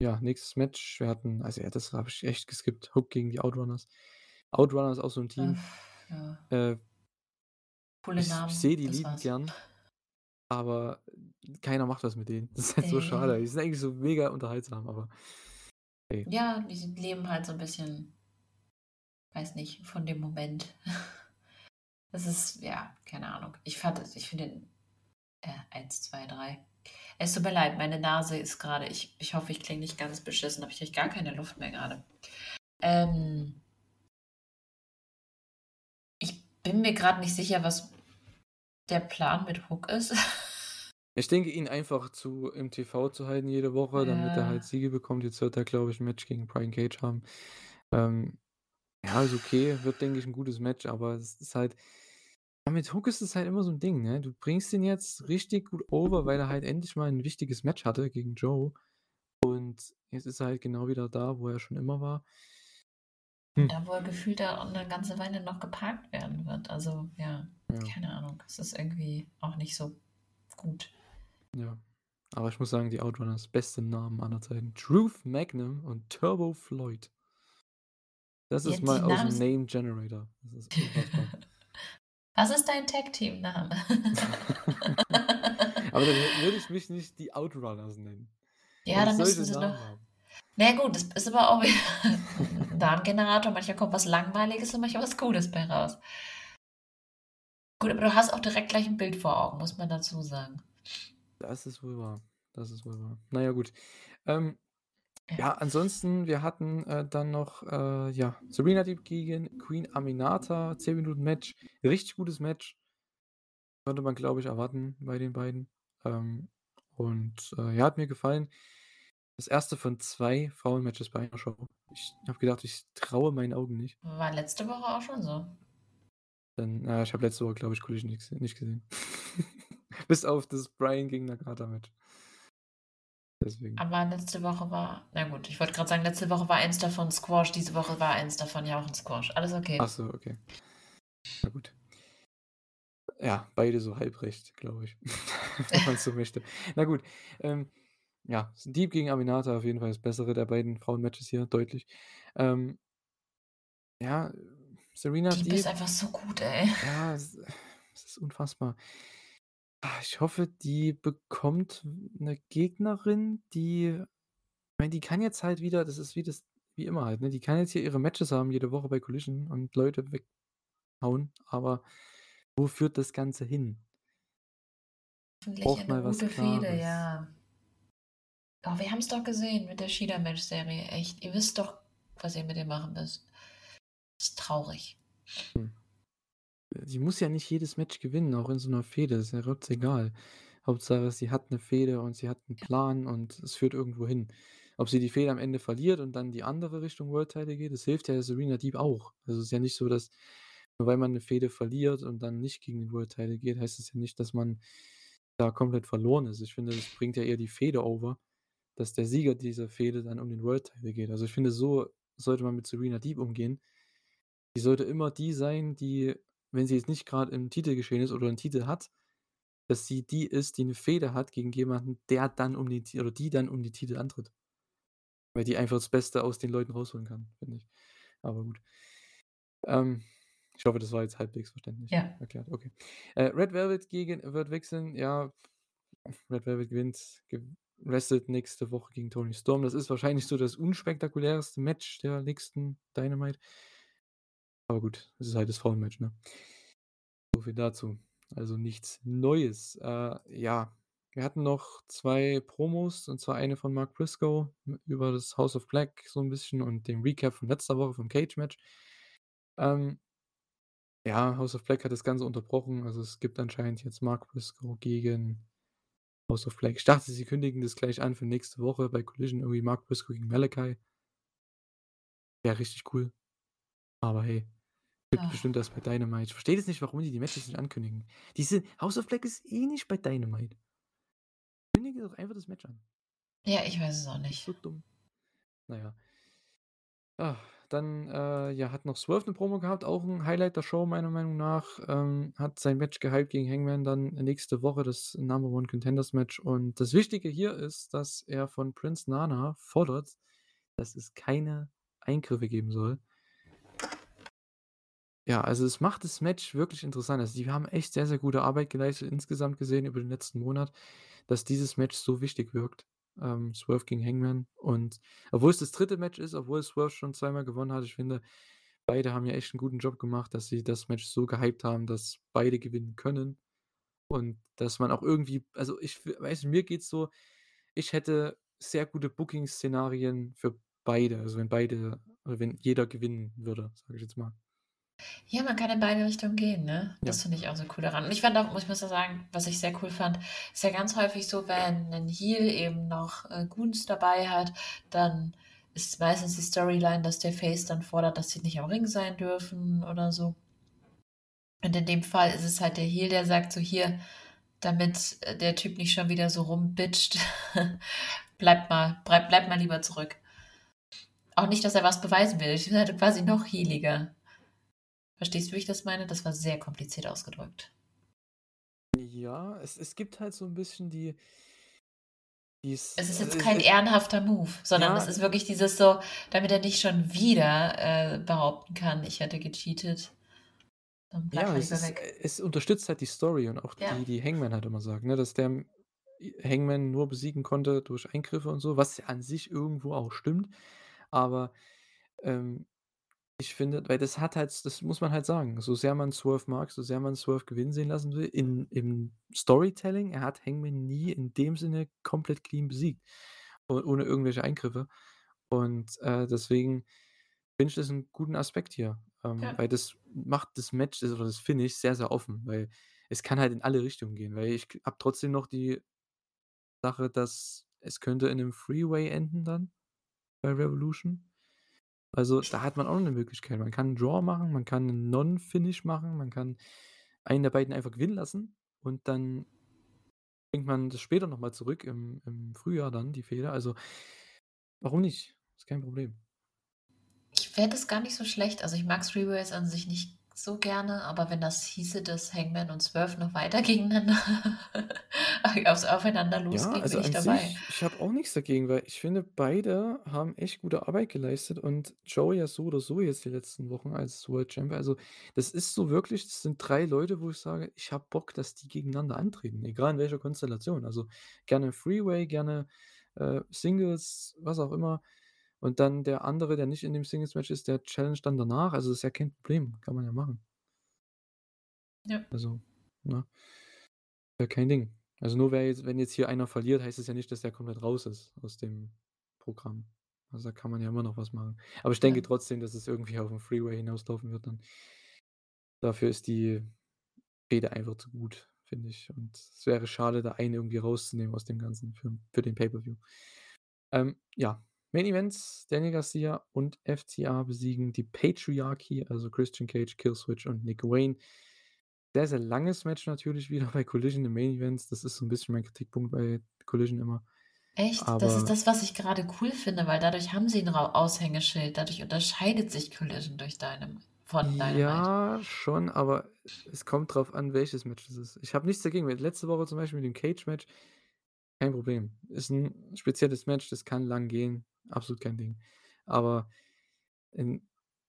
ja, nächstes Match. Wir hatten, also ja, das habe ich echt geskippt. Hook gegen die Outrunners. Outrunners ist auch so ein Team. Ja. Äh, Coole ich, Namen. Ich sehe die lieben gern, aber keiner macht was mit denen. Das ist halt äh. so schade. Die sind eigentlich so mega unterhaltsam, aber. Hey. Ja, die leben halt so ein bisschen. weiß nicht, von dem Moment. Das ist, ja, keine Ahnung. Ich fand es, ich finde den äh, 1, 2, 3. Es tut mir leid, meine Nase ist gerade, ich, ich hoffe, ich klinge nicht ganz beschissen, aber ich kriege gar keine Luft mehr gerade. Ähm, ich bin mir gerade nicht sicher, was der Plan mit Hook ist. Ich denke, ihn einfach zu im TV zu halten jede Woche, damit er halt Siege bekommt. Jetzt wird er, glaube ich, ein Match gegen Brian Cage haben. Ähm, ja, ist okay, wird, denke ich, ein gutes Match, aber es ist halt ja, mit Hook ist es halt immer so ein Ding, ne? Du bringst ihn jetzt richtig gut over, weil er halt endlich mal ein wichtiges Match hatte gegen Joe. Und jetzt ist er halt genau wieder da, wo er schon immer war. Hm. Da, wo er gefühlt da eine ganze Weile noch geparkt werden wird. Also, ja, ja. keine Ahnung. Es ist irgendwie auch nicht so gut. Ja. Aber ich muss sagen, die Outrunners, beste Namen aller Zeiten. Truth Magnum und Turbo Floyd. Das ist mal aus dem Name Generator. Das ist unfassbar. Was ist dein Tag-Team-Name? Aber dann würde ich mich nicht die Outrunners nennen. Ja, dann müssen sie noch. Na gut, das ist aber auch wieder ein Namengenerator. Manchmal kommt was Langweiliges und manchmal was Gutes bei raus. Gut, aber du hast auch direkt gleich ein Bild vor Augen, muss man dazu sagen. Das ist wohl wahr. Das ist wohl wahr. Naja, gut. Ähm, ja, ansonsten, wir hatten äh, dann noch äh, ja, Serena Deep gegen Queen Aminata, 10 Minuten Match. Richtig gutes Match. Konnte man, glaube ich, erwarten bei den beiden. Ähm, und äh, ja, hat mir gefallen. Das erste von zwei Frauenmatches bei einer Show. Ich habe gedacht, ich traue meinen Augen nicht. War letzte Woche auch schon so. Dann, äh, ich habe letzte Woche, glaube ich, Collision nicht, nicht gesehen. Bis auf das Brian gegen Nagata-Match. Deswegen. Aber letzte Woche war, na gut, ich wollte gerade sagen, letzte Woche war eins davon Squash, diese Woche war eins davon ja auch ein Squash. Alles okay. Ach so, okay. Na gut. Ja, beide so halbrecht, glaube ich. Wenn man es so möchte. Na gut. Ähm, ja, Deep gegen Aminata auf jeden Fall das bessere der beiden Frauenmatches hier, deutlich. Ähm, ja, Serena Deep, Deep ist einfach so gut, ey. Ja, es ist unfassbar. Ah, ich hoffe, die bekommt eine Gegnerin, die ich meine, die kann jetzt halt wieder das ist wie das wie immer halt, ne? Die kann jetzt hier ihre Matches haben jede Woche bei Collision und Leute weghauen, aber wo führt das Ganze hin? Hoffentlich Braucht mal was gute Fehde, ja. Oh, wir haben es doch gesehen mit der Shida-Match-Serie, echt. Ihr wisst doch, was ihr mit ihr machen müsst. Das ist traurig. Hm sie muss ja nicht jedes Match gewinnen, auch in so einer Fehde, ist ja egal. Hauptsache, sie hat eine Fehde und sie hat einen Plan und es führt irgendwo hin. Ob sie die Fehde am Ende verliert und dann die andere Richtung World Title geht, das hilft ja Serena Deep auch. Also, es ist ja nicht so, dass nur weil man eine Fehde verliert und dann nicht gegen den World Title geht, heißt es ja nicht, dass man da komplett verloren ist. Ich finde, das bringt ja eher die Fehde over, dass der Sieger dieser Fehde dann um den World Title geht. Also, ich finde, so sollte man mit Serena Deep umgehen. Die sollte immer die sein, die wenn sie jetzt nicht gerade im Titel geschehen ist oder einen Titel hat, dass sie die ist, die eine Fehde hat gegen jemanden, der dann um den oder die dann um die Titel antritt. Weil die einfach das Beste aus den Leuten rausholen kann, finde ich. Aber gut. Ähm, ich hoffe, das war jetzt halbwegs verständlich Ja. erklärt. Okay. Äh, Red Velvet gegen wird wechseln. Ja, Red Velvet gewinnt, wrestelt nächste Woche gegen Tony Storm. Das ist wahrscheinlich so das unspektakulärste Match der nächsten Dynamite. Aber gut, es ist halt das Frauenmatch, ne? So viel dazu. Also nichts Neues. Äh, ja, wir hatten noch zwei Promos, und zwar eine von Mark Briscoe über das House of Black so ein bisschen und den Recap von letzter Woche vom Cage-Match. Ähm, ja, House of Black hat das Ganze unterbrochen. Also es gibt anscheinend jetzt Mark Briscoe gegen House of Black. Ich dachte, sie kündigen das gleich an für nächste Woche bei Collision. Irgendwie Mark Briscoe gegen Malachi. Wäre richtig cool. Aber hey, Gibt Ach. bestimmt das bei Dynamite. Ich verstehe das nicht, warum die die Matches nicht ankündigen. Diese House of Black ist eh nicht bei Dynamite. Kündige doch einfach das Match an. Ja, ich weiß es auch nicht. So dumm. Naja. Ah, dann äh, ja, hat noch Swerve eine Promo gehabt, auch ein Highlight der Show, meiner Meinung nach. Ähm, hat sein Match gehypt gegen Hangman dann nächste Woche, das Number One Contenders Match. Und das Wichtige hier ist, dass er von Prince Nana fordert, dass es keine Eingriffe geben soll. Ja, also es macht das Match wirklich interessant. Also, die haben echt sehr, sehr gute Arbeit geleistet insgesamt gesehen über den letzten Monat, dass dieses Match so wichtig wirkt. Ähm, Swerve gegen Hangman. Und obwohl es das dritte Match ist, obwohl Swerve schon zweimal gewonnen hat, ich finde, beide haben ja echt 'n guten Job gemacht, dass sie das Match so gehypt haben, dass beide gewinnen können und dass man auch irgendwie also, ich weiß mir geht's so, ich hätte sehr gute Booking-Szenarien für beide, also, wenn beide oder wenn jeder gewinnen würde, sage ich jetzt mal. Ja, man kann in beide Richtungen gehen, ne? Ja. Das finde ich auch so cool daran. Und ich fand auch muss ich muss sagen, was ich sehr cool fand, ist ja ganz häufig so, wenn 'nen Heel eben noch, äh, Goons dabei hat, dann ist meistens die Storyline, dass der Face dann fordert, dass sie nicht am Ring sein dürfen oder so. Und in dem Fall ist es halt der Heel, der sagt so: „Hier, damit, äh, der Typ nicht schon wieder so rumbitcht, bleibt mal bleib bleib mal lieber zurück.“ Auch nicht, dass er was beweisen will. Ich bin halt quasi noch heeliger. Verstehst du, wie ich das meine? Das war sehr kompliziert ausgedrückt. Ja, es es gibt halt so 'n bisschen die dies Es ist jetzt es kein es ehrenhafter Move, sondern Ja es ist wirklich dieses so, damit er nicht schon wieder, äh, behaupten kann, ich hätte gecheatet. Dann Ja, es ist weg. äh, es unterstützt halt die Story und auch Ja. die die Hangman halt immer sagt, ne, dass der Hangman nur besiegen konnte durch Eingriffe und so, was an sich irgendwo auch stimmt. Aber, ähm, ich finde weil das hat halt das muss man halt sagen, so sehr man Swerve mag, so sehr man Swerve gewinnen sehen lassen will, in im Storytelling, er hat Hangman nie in dem Sinne komplett clean besiegt o ohne irgendwelche Eingriffe. Und, äh, deswegen finde ich das 'n guten Aspekt hier, ähm, Ja. weil das macht das Match oder das Finish sehr, sehr offen, weil es kann halt in alle Richtungen gehen, weil ich habe trotzdem noch die Sache, dass es könnte in 'nem Three-Way enden dann bei Revolution. Also, da hat man auch noch 'ne Möglichkeit. Man kann 'n Draw machen, man kann 'nen Non-Finish machen, man kann einen der beiden einfach gewinnen lassen und dann bringt man das später noch mal zurück im im Frühjahr dann, die Fehde. Also warum nicht? Ist kein Problem. Ich fände es gar nicht so schlecht. Also, ich mag Three-Ways an sich nicht so gerne, aber wenn das hieße, dass Hangman und Swerve noch weiter gegeneinander Aufeinander Ja, losgehen, also bin ich dabei. sich ich habe auch nix dagegen, weil ich finde, beide haben echt gute Arbeit geleistet und Joey ja so oder so jetzt die letzten Wochen als World Champion. Also, das ist so wirklich das sind 3 Leute, wo ich sage: „Ich habe Bock, dass die gegeneinander antreten“, egal in welcher Konstellation. Also, gerne Three-Way, gerne, äh, Singles, was auch immer. Und dann der andere, der nicht in dem Singles-Match ist, der challenged dann danach. Also, ist ja kein Problem, kann man ja machen. Ja. Also, ne? Wäre kein Ding. Also, nur wer jetzt wenn jetzt hier einer verliert, heißt es ja nicht, dass der komplett raus ist aus dem Programm. Also, da kann man ja immer noch was machen. Aber ich denke Ja. trotzdem, dass es irgendwie auf 'n Three-Way hinauslaufen wird dann. Dafür ist die Fehde einfach zu gut, finde ich. Und es wäre schade, da einen irgendwie rauszunehmen aus dem Ganzen für für den Pay-Per-View. Ähm, ja, Main Event: Daniel Garcia und FCA besiegen die Patriarchy, also Christian Cage, Killswitch und Nick Wayne. Sehr, sehr langes Match natürlich wieder bei Collision im Main Event. Das ist so 'n bisschen mein Kritikpunkt bei Collision immer. Echt? Das ist Aber das, was ich grade cool finde, weil dadurch haben sie 'n Rau Aushängeschild. Dadurch unterscheidet sich Collision durch Dynam von Dynamite. Ja, schon, aber es kommt drauf an, welches Match das ist. Ich habe nichts dagegen, letzte Woche zum Beispiel mit dem Cage-Match kein Problem. Ist 'n spezielles Match, das kann lang gehen, absolut kein Ding. Aber 'n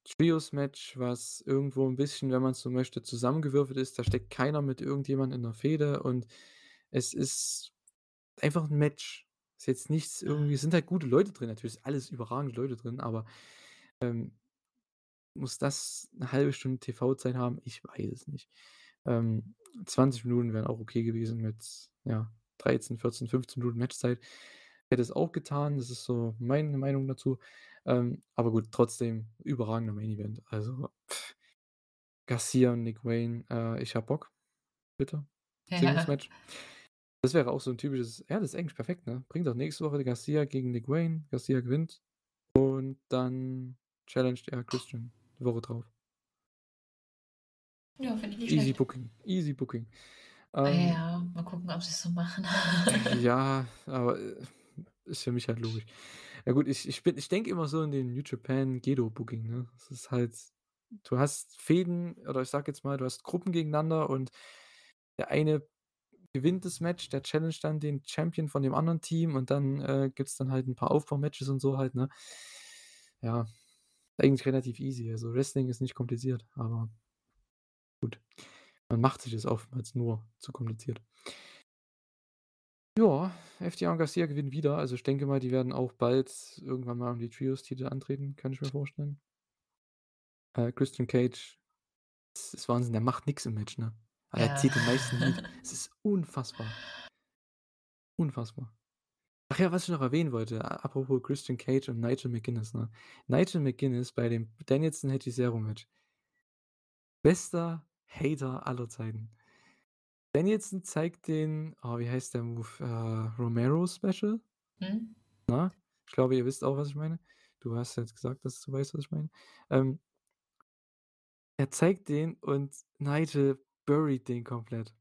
Trios-Match, was irgendwo 'n bisschen, wenn man so möchte, zusammengewürfelt ist, da steckt keiner mit irgendjemand in 'ner Fehde und es ist einfach 'n Match. Ist jetzt nichts irgendwie es sind halt gute Leute drin, natürlich sind alles überragende Leute drin, aber, ähm muss das 'ne 1/2 Stunde TV-Zeit haben? Ich weiß es nicht. Ähm, 20 Minuten wären auch okay gewesen mit, ja, 13, 14, 15 Minuten Matchzeit. Hätte es auch getan. Das ist so meine Meinung dazu. Ähm, aber gut, trotzdem überragender Main Event. Also, Garcia und Nick Wayne, äh, ich habe Bock. Bitte. Singles-Match. Das wäre auch so 'n typisches ja, das ist eigentlich perfekt, ne? Bring doch nächste Woche Garcia gegen Nick Wayne. Garcia gewinnt und dann challenged er Christian die Woche drauf. Ja, finde ich nicht Easy schlecht. Booking, easy Booking. Ah Ähm ja, mal gucken, ob sie's so machen. Ja, aber, äh, ist für mich halt logisch. Ja gut, ich ich bin ich denke immer so in den New Japan Gedo Booking, ne? Das ist halt du hast Fehden oder ich sage jetzt mal, du hast Gruppen gegeneinander und der eine gewinnt das Match, der challenged dann den Champion von dem anderen Team und dann, äh, gibt's dann halt 'n paar Aufbaumatches und so halt, ne? Ja, eigentlich relativ easy. Also, Wrestling ist nicht kompliziert, aber gut. Man macht sich das oftmals nur zu kompliziert. Ja, FTR und Garcia gewinnen wieder. Also, ich denke mal, die werden auch bald irgendwann mal um die Trios-Titel antreten, kann ich mir vorstellen. Äh, Christian Cage, das ist Wahnsinn, der macht nix im Match, ne? Aber er Ja. zieht den meisten Heat. Es ist unfassbar. Unfassbar. Ach ja, was ich noch erwähnen wollte, apropos Christian Cage und Nigel McGuinness, ne? Nigel McGuinness bei dem Danielson Hechicero-Match. Bester Hater aller Zeiten. Danielson zeigt den oh, wie heißt der Move? Äh, Romero Special? Mhm. Na? Ich glaube, ihr wisst auch, was ich meine. Du hast jetzt gesagt, dass du weißt, was ich meine. Ähm er zeigt den und Nigel buryt den komplett.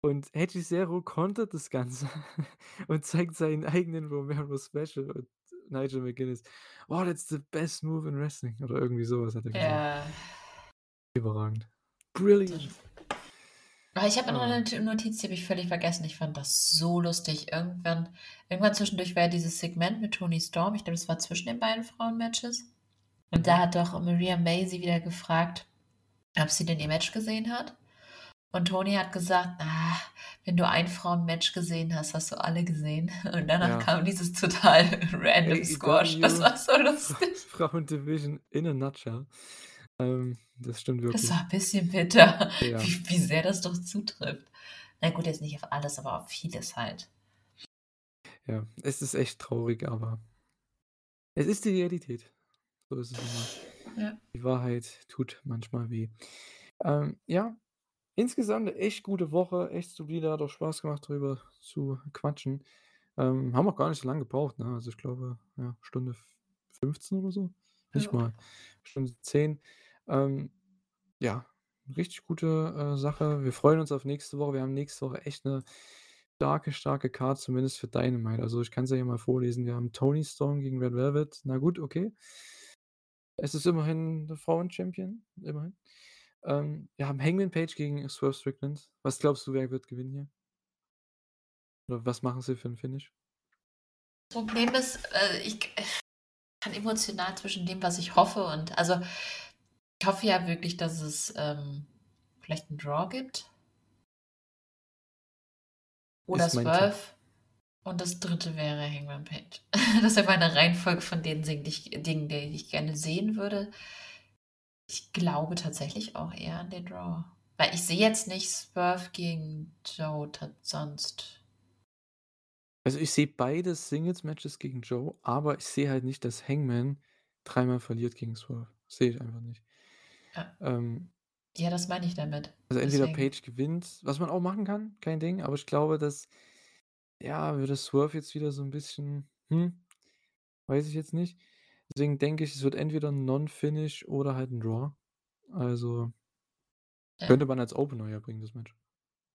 Und Hechicero kontert das Ganze und zeigt seinen eigenen Romero Special und Nigel McGuinness: „Oh, that's the best move in wrestling“, oder irgendwie so was hat er gesagt. Ja. Überragend. Brilliant. Ah, ich habe noch Ah. 'ne T Notiz, die habe ich völlig vergessen. Ich fand das so lustig. Irgendwann irgendwann zwischendurch war ja dieses Segment mit Toni Storm. Ich glaube, das war zwischen den beiden Frauenmatches. Und da hat doch Maria May sie wieder gefragt, ob sie denn ihr Match gesehen hat. Und Toni hat gesagt: „Ah, wenn du ein Frauenmatch gesehen hast, hast du alle gesehen.“ Und danach Ja. kam dieses total random Squash. Das war so lustig. Fra Frauendivision in a nutshell. Ähm, das stimmt Das wirklich. war 'n bisschen bitter, Ja. wie wie sehr das doch zutrifft. Na gut, jetzt nicht auf alles, aber auf vieles halt. Ja, es ist echt traurig, aber es ist die Realität. So ist es immer. Ja. Die Wahrheit tut manchmal weh. Ähm, ja, insgesamt echt gute Woche, echt solide, hat auch Spaß gemacht, drüber zu quatschen. Ähm, haben auch gar nicht so lang gebraucht, ne? Also, ich glaube, ja, Stunde f 15 oder so? Nicht Ja. mal, Stunde 10. Ähm, ja, richtig gute, äh, Sache. Wir freuen uns auf nächste Woche. Wir haben nächste Woche echt 'ne starke, starke Card, zumindest für Dynamite. Also, ich kann's ja hier mal vorlesen. Wir haben Toni Storm gegen Red Velvet. Na gut, okay. Es ist immerhin 'ne Frauen-Champion, immerhin. Ähm, wir haben Hangman Page gegen Swerve Strickland. Was glaubst du, wer wird gewinnen hier? Oder was machen sie für 'n Finish? Problem ist, äh, ich k kann emotional zwischen dem, was ich hoffe und also, ich hoffe ja wirklich, dass es, ähm, vielleicht 'n Draw gibt. Oder Ist mein Tipp. Swerve. Und das 3. wäre Hangman Page. Das wäre meine Reihenfolge von den Dingen, die ich Dingen, die ich gerne sehen würde. Ich glaube tatsächlich auch eher an den Draw. Weil ich sehe jetzt nicht Swerve gegen Joe sonst. Also, ich sehe beide Singles-Matches gegen Joe, aber ich sehe halt nicht, dass Hangman dreimal verliert gegen Swerve. Sehe ich einfach nicht. Ja. Ähm Ja, das meine ich damit. Also, entweder Deswegen. Page gewinnt, was man auch machen kann, kein Ding, aber ich glaube, dass ja, würde Swerve jetzt wieder so 'n bisschen hm, weiß ich jetzt nicht. Deswegen denke ich, es wird entweder 'n Non-Finish oder halt 'n Draw. Also Ja. könnte man als Opener ja bringen, das Match.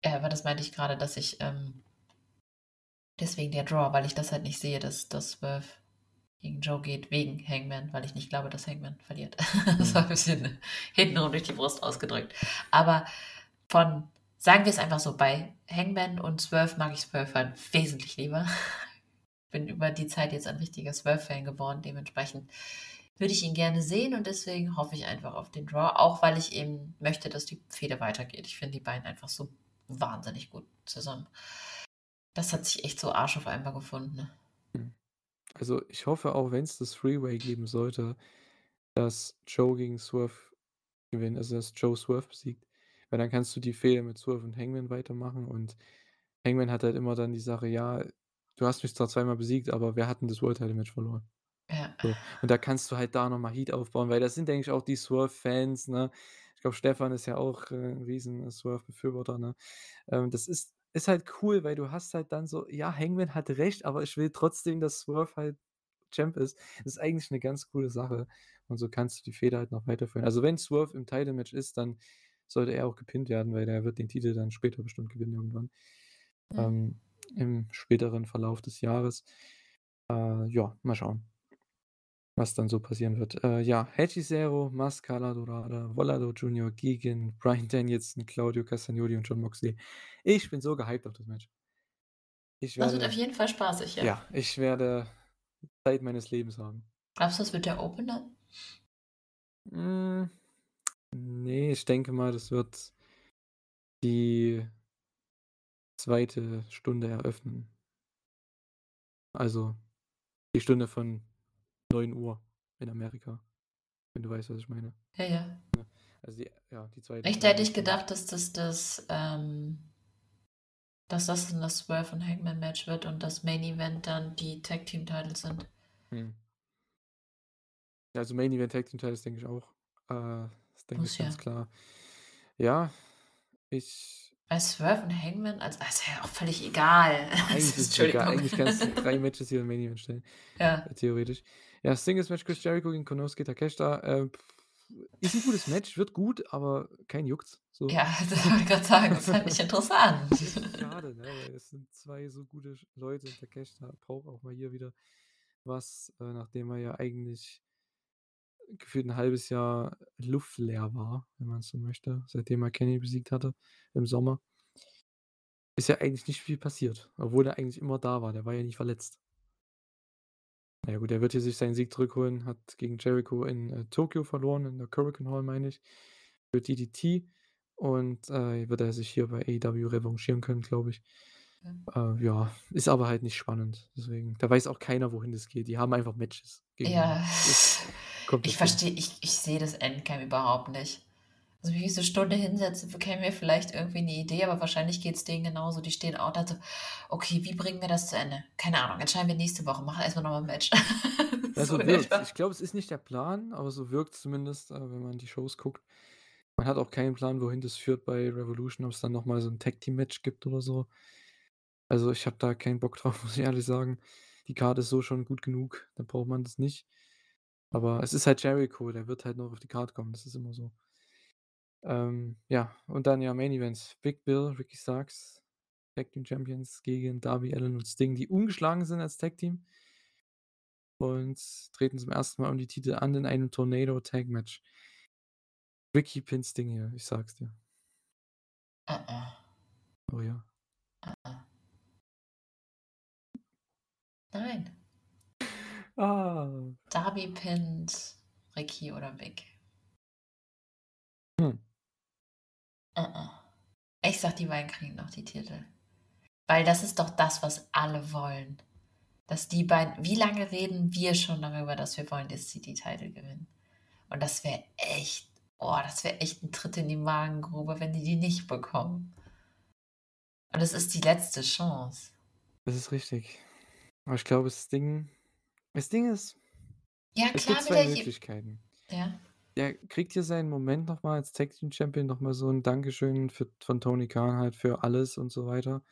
Ja, aber das meinte ich grade, dass ich, ähm deswegen der Draw, weil ich das halt nicht sehe, dass dass Swerve gegen Joe geht wegen Hangman, weil ich nicht glaube, dass Hangman verliert. Das war 'n Mhm. bisschen hintenrum durch die Brust ausgedrückt. Aber von sagen wir's einfach so, bei Hangman und Swerve mag ich Swerve halt wesentlich lieber. Bin über die Zeit jetzt ein richtiger Swerve-Fan geworden. Dementsprechend würde ich ihn gerne sehen und deswegen hoffe ich einfach auf den Draw, auch weil ich eben möchte, dass die Fehde weitergeht. Ich finde die beiden einfach so wahnsinnig gut zusammen. Das hat sich echt so Arsch auf einmal gefunden. Also, ich hoffe auch, wenn's das Three-Way geben sollte, dass Joe gegen Swerve gewinnt, also, dass Joe Swerve besiegt. Weil dann kannst du die Fehde mit Swerve und Hangman weitermachen und Hangman hat halt immer dann die Sache: „Ja, du hast mich zwar zweimal besiegt, aber wer hat 'n das World Title Match verloren?“ Ja. So, und da kannst du halt da noch mal Heat aufbauen, weil das sind, denke ich, auch die Swerve-Fans, ne? Ich glaube, Stefan ist ja auch, äh, 'n riesen Swerve-Befürworter, ne? Ähm, das ist ist halt cool, weil du hast halt dann so: „Ja, Hangman hat recht, aber ich will trotzdem, dass Swerve halt Champ ist.“ Das ist eigentlich 'ne ganz coole Sache und so kannst du die Fehde halt noch weiterführen. Also, wenn Swerve im Title-Match ist, dann sollte er auch gepinnt werden, weil der wird den Titel dann später bestimmt gewinnen irgendwann, Mhm. ähm, im späteren Verlauf des Jahres. Äh, ja, mal schauen was dann so passieren wird. Äh, ja, Hechicero, Mascara Dorada, Volador Jr. gegen Bryan Danielson, Claudio Castagnoli und Jon Moxley. Ich bin so gehypt auf das Match. Ich Das wird werde auf jeden Fall spaßig, ja. ja, ich werde Zeit meines Lebens haben. Glaubst du, das wird der Opener? Hm, ne, ich denke mal, das wird die 2. Stunde eröffnen. Also, die Stunde von 9:00 in Amerika. wenn du weißt, was ich meine. Ja, ja. Also die, ja, die zwei. Echt hätte ich gedacht, dass das das, ähm, dass das dann das Swerve und Hangman Match wird und das Main Event dann die Tag Team Titles sind. Hm. Also Main Event Tag Team Titles denke ich auch. Äh, das denke ich ganz ja. klar. Ja, ich. Bei Swerve und Hangman, also, also ja auch völlig egal. Eigentlich ist es egal. Eigentlich kannst du drei Matches hier im Main Event stellen. Ja. Theoretisch. Ja, Singles Match Chris Jericho gegen Konosuke Takeshita. Äh, ist ein gutes Match, wird gut, aber kein Juckt. So. Ja, das wollte ich gerade sagen, das ist halt nicht interessant. Ist schade, ne? Weil es sind zwei so gute Leute und Takeshita braucht auch mal hier wieder was, äh, nachdem er ja eigentlich gefühlt ein halbes Jahr luftleer war, wenn man es so möchte, seitdem er Kenny besiegt hatte im Sommer. Ist ja eigentlich nicht viel passiert, obwohl er eigentlich immer da war. Der war ja nicht verletzt. Na ja gut, er wird hier sich seinen Sieg zurückholen, hat gegen Jericho in äh, Tokio verloren, in der Hurricane Hall, meine ich, für DDT. Und äh, wird er sich hier bei AEW revanchieren können, glaube ich. Ja. Äh, ja, ist aber halt nicht spannend. Deswegen, da weiß auch keiner, wohin das geht. Die haben einfach Matches. Ja. ich verstehe, ich, ich sehe das Endgame überhaupt nicht. Also, wenn ich so eine Stunde hinsetze, bekämen wir vielleicht irgendwie eine Idee, aber wahrscheinlich geht es denen genauso. Die stehen auch da so, okay, wie bringen wir das zu Ende? Keine Ahnung, entscheiden wir nächste Woche, machen erstmal nochmal ein Match. Ja, so wirkt Ich glaube, es ist nicht der Plan, aber so wirkt es zumindest, äh, wenn man die Shows guckt. Man hat auch keinen Plan, wohin das führt bei Revolution, ob es dann nochmal so ein Tag-Team-Match gibt oder so. Also, ich habe da keinen Bock drauf, muss ich ehrlich sagen. Die Karte ist so schon gut genug, da braucht man das nicht. Aber es ist halt Jericho, der wird halt noch auf die Karte kommen, das ist immer so. Ähm, ja, und dann ja Main Events. Big Bill, Ricky Starks, Tag Team Champions gegen Darby Allen und Sting, die ungeschlagen sind als Tag Team. Und treten zum ersten Mal um die Titel an in einem Tornado Tag Match. Ricky pin Sting hier, ich sag's dir. Uh -uh. Oh ja. Nein. Ah. Darby pinnt Ricky oder Big. Hm. Uh-uh. Ich sag, die beiden kriegen noch die Titel. Weil das ist doch das, was alle wollen. Dass die beiden, wie lange reden wir schon darüber, dass wir wollen, dass sie die Titel gewinnen? Und das wäre echt, oh, das wäre echt ein Tritt in die Magengrube, wenn die die nicht bekommen. Und es ist die letzte Chance. Das ist richtig. Aber ich glaube, das Ding, das Ding ist, ja, es klar, gibt zwei Möglichkeiten. Ja der kriegt hier seinen Moment nochmal als Tag Team Champion, nochmal so ein Dankeschön für, von Tony Khan halt für alles und so weiter.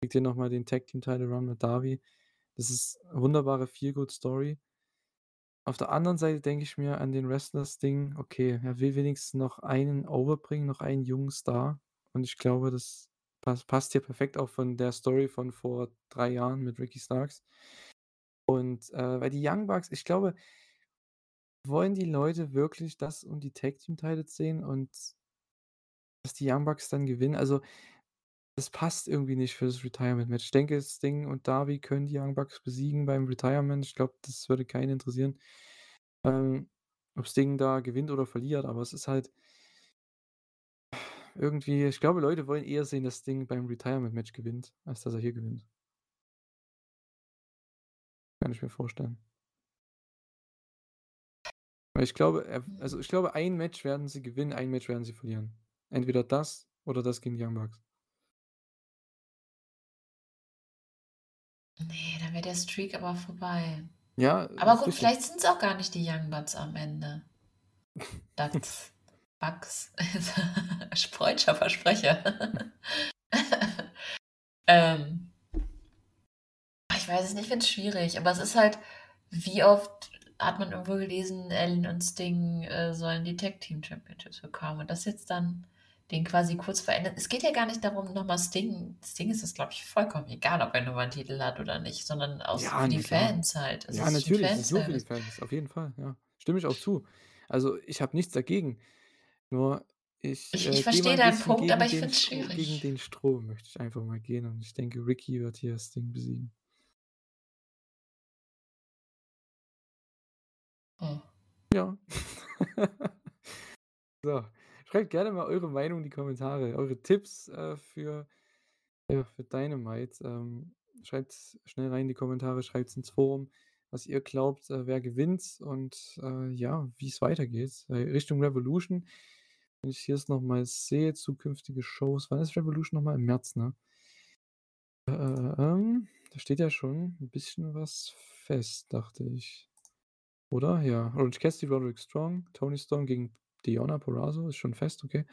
Kriegt hier nochmal den Tag Team Title Run mit Darby. Das ist eine wunderbare Feel-Good-Story. Auf der anderen Seite denke ich mir an den Wrestlers-Ding, okay, er will wenigstens noch einen overbringen, noch einen jungen Star. Und ich glaube, das passt, passt hier perfekt auch von der Story von vor drei Jahren mit Ricky Starks. Und äh, weil die Young Bucks, ich glaube, wollen die Leute wirklich das und die Tag Team Titles sehen und dass die Young Bucks dann gewinnen? Also, das passt irgendwie nicht für das Retirement-Match. Ich denke, Sting und Darby können die Young Bucks besiegen beim Retirement. Ich glaube, das würde keinen interessieren, ähm, ob Sting da gewinnt oder verliert, aber es ist halt irgendwie ich glaube, Leute wollen eher sehen, dass Sting beim Retirement-Match gewinnt, als dass er hier gewinnt. Kann ich mir vorstellen. Weil ich glaube, also ich glaube, ein Match werden sie gewinnen, ein Match werden sie verlieren. Entweder das oder das gegen die Young Bucks. Nee, dann wäre der Streak aber vorbei. Ja. Aber gut, vielleicht sind es auch gar nicht die Young Bucks am Ende. Ducks. Bucks. Freudscher Versprecher. ähm, ich weiß es nicht, ich finde es schwierig, aber es ist halt, wie oft hat man irgendwo gelesen, Ellen und Sting äh, sollen die Tag Team Championships bekommen. Und das jetzt dann den quasi kurz verändert. Es geht ja gar nicht darum, nochmal Sting. Sting ist es, glaube ich, vollkommen egal, ob er nur einen Titel hat oder nicht, sondern auch ja, für die Fans halt. Es ja, natürlich, es ist nur für die Fans, auf jeden Fall, ja. Stimme ich auch zu. Also, ich habe nichts dagegen. Nur, ich. Ich, äh, ich verstehe deinen Punkt, aber ich finde es schwierig. Gegen den Strom möchte ich einfach mal gehen und ich denke, Ricky wird hier Sting besiegen. Oh. Ja. so, schreibt gerne mal eure Meinung in die Kommentare, eure Tipps äh, für, ja, für Dynamite. Ähm, schreibt schnell rein in die Kommentare, schreibt es ins Forum. was ihr glaubt, äh, wer gewinnt und äh, ja, wie es weitergeht. Richtung Revolution. Wenn ich hier es nochmal sehe, zukünftige Shows. Wann ist Revolution nochmal? Im März, ne? Äh, ähm, da steht ja schon ein bisschen was fest, dachte ich. Oder? Ja. Orange Cassidy, Roderick Strong, Tony Storm gegen Diona Porrazzo, ist schon fest, okay.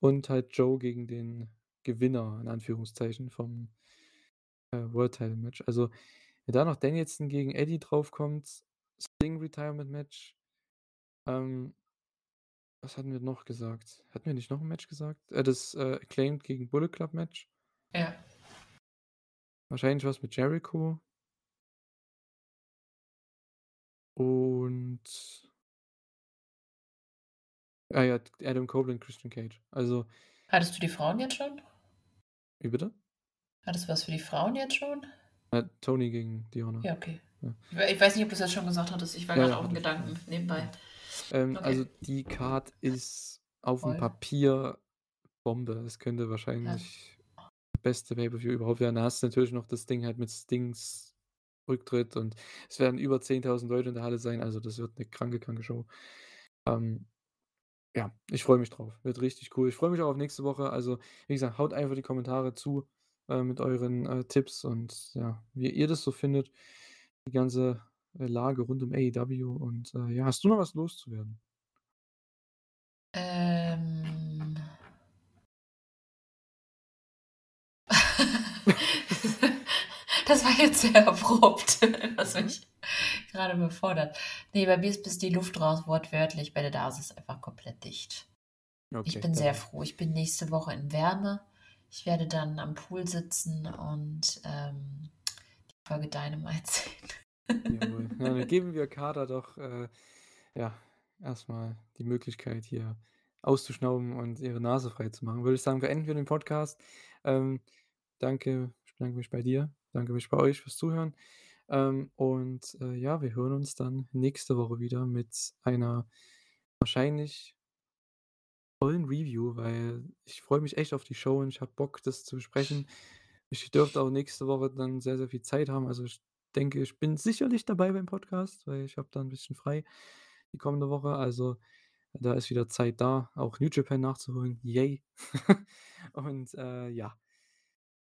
Und halt Joe gegen den Gewinner, in Anführungszeichen, vom äh, World Title Match. Also, wenn da noch Danielson gegen Eddie draufkommt, Sting Retirement Match, ähm, was hatten wir noch gesagt? Hatten wir nicht noch ein Match gesagt? Äh, das äh, Acclaimed gegen Bullet Club Match. Ja. Wahrscheinlich was mit Jericho. Und Ah ja, Adam Cole und Christian Cage. Also Hattest du die Frauen jetzt schon? Wie bitte? Hattest du was für die Frauen jetzt schon? Äh, Tony gegen Diona. Ja, okay. Ja. Ich weiß nicht, ob du es jetzt schon gesagt hattest. Ich war ja, gerade ja, auch in Gedanken nebenbei. Ähm, okay. Also die Card ist auf Voll. dem Papier Bombe. Es könnte wahrscheinlich ja. beste Pay-Per-View überhaupt werden. Da hast du natürlich noch das Ding halt mit Stings Rücktritt und es werden über 10.000 Leute in der Halle sein. Also das wird eine kranke, kranke Show. Ähm, ja, ich freue mich drauf. Wird richtig cool. Ich freue mich auch auf nächste Woche. Also, wie gesagt, haut einfach die Kommentare zu äh, mit euren äh, Tipps und ja, wie ihr das so findet. Die ganze Lage rund um AEW. Und äh, ja, hast du noch was loszuwerden? Ähm. das war jetzt sehr abrupt, was mich gerade befordert. Nee, bei mir ist bis die Luft raus, wortwörtlich. Bei der Dase ist einfach komplett dicht. Okay, ich bin sehr froh. Ich bin nächste Woche in Wärme. Ich werde dann am Pool sitzen und ähm, die Folge Dynamite sehen. Jawohl. Ja, dann geben wir Kader doch äh, ja, erstmal die Möglichkeit, hier auszuschnauben und ihre Nase frei zu machen. Würde ich sagen, beenden wir den Podcast. Ähm, danke, ich bedanke mich bei dir. Danke mich bei euch fürs Zuhören. Ähm, und äh, ja, wir hören uns dann nächste Woche wieder mit einer wahrscheinlich tollen Review, weil ich freue mich echt auf die Show und ich habe Bock, das zu besprechen. Ich dürfte auch nächste Woche dann sehr, sehr viel Zeit haben. Also ich denke, ich bin sicherlich dabei beim Podcast, weil ich habe da ein bisschen frei die kommende Woche. Also da ist wieder Zeit da, auch New Japan nachzuholen. Yay! und äh, ja,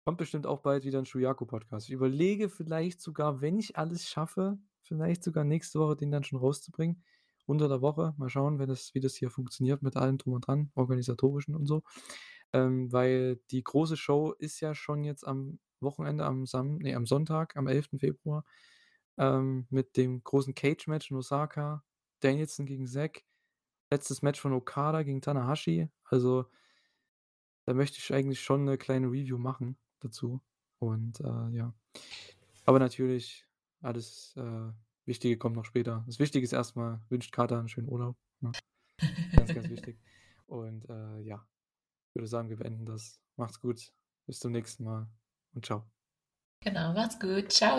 Kommt bestimmt auch bald wieder ein Shuyaku-Podcast. Ich überlege vielleicht sogar, wenn ich alles schaffe, vielleicht sogar nächste Woche den dann schon rauszubringen. Unter der Woche. Mal schauen, wenn das, wie das hier funktioniert mit allem drum und dran, organisatorischen und so. Ähm, weil die große Show ist ja schon jetzt am Wochenende, am, Sam nee, am Sonntag, am 11. Februar, ähm, mit dem großen Cage-Match in Osaka. Danielson gegen Zack. Letztes Match von Okada gegen Tanahashi. Also, da möchte ich eigentlich schon eine kleine Review machen dazu. Und äh, ja. Aber natürlich, alles äh, Wichtige kommt noch später. Das Wichtige ist erstmal, wünscht Kater einen schönen Urlaub. Ne? Ganz, ganz wichtig. Und äh, ja, ich würde sagen, wir beenden das. Macht's gut. Bis zum nächsten Mal und ciao. Genau, macht's gut. Ciao.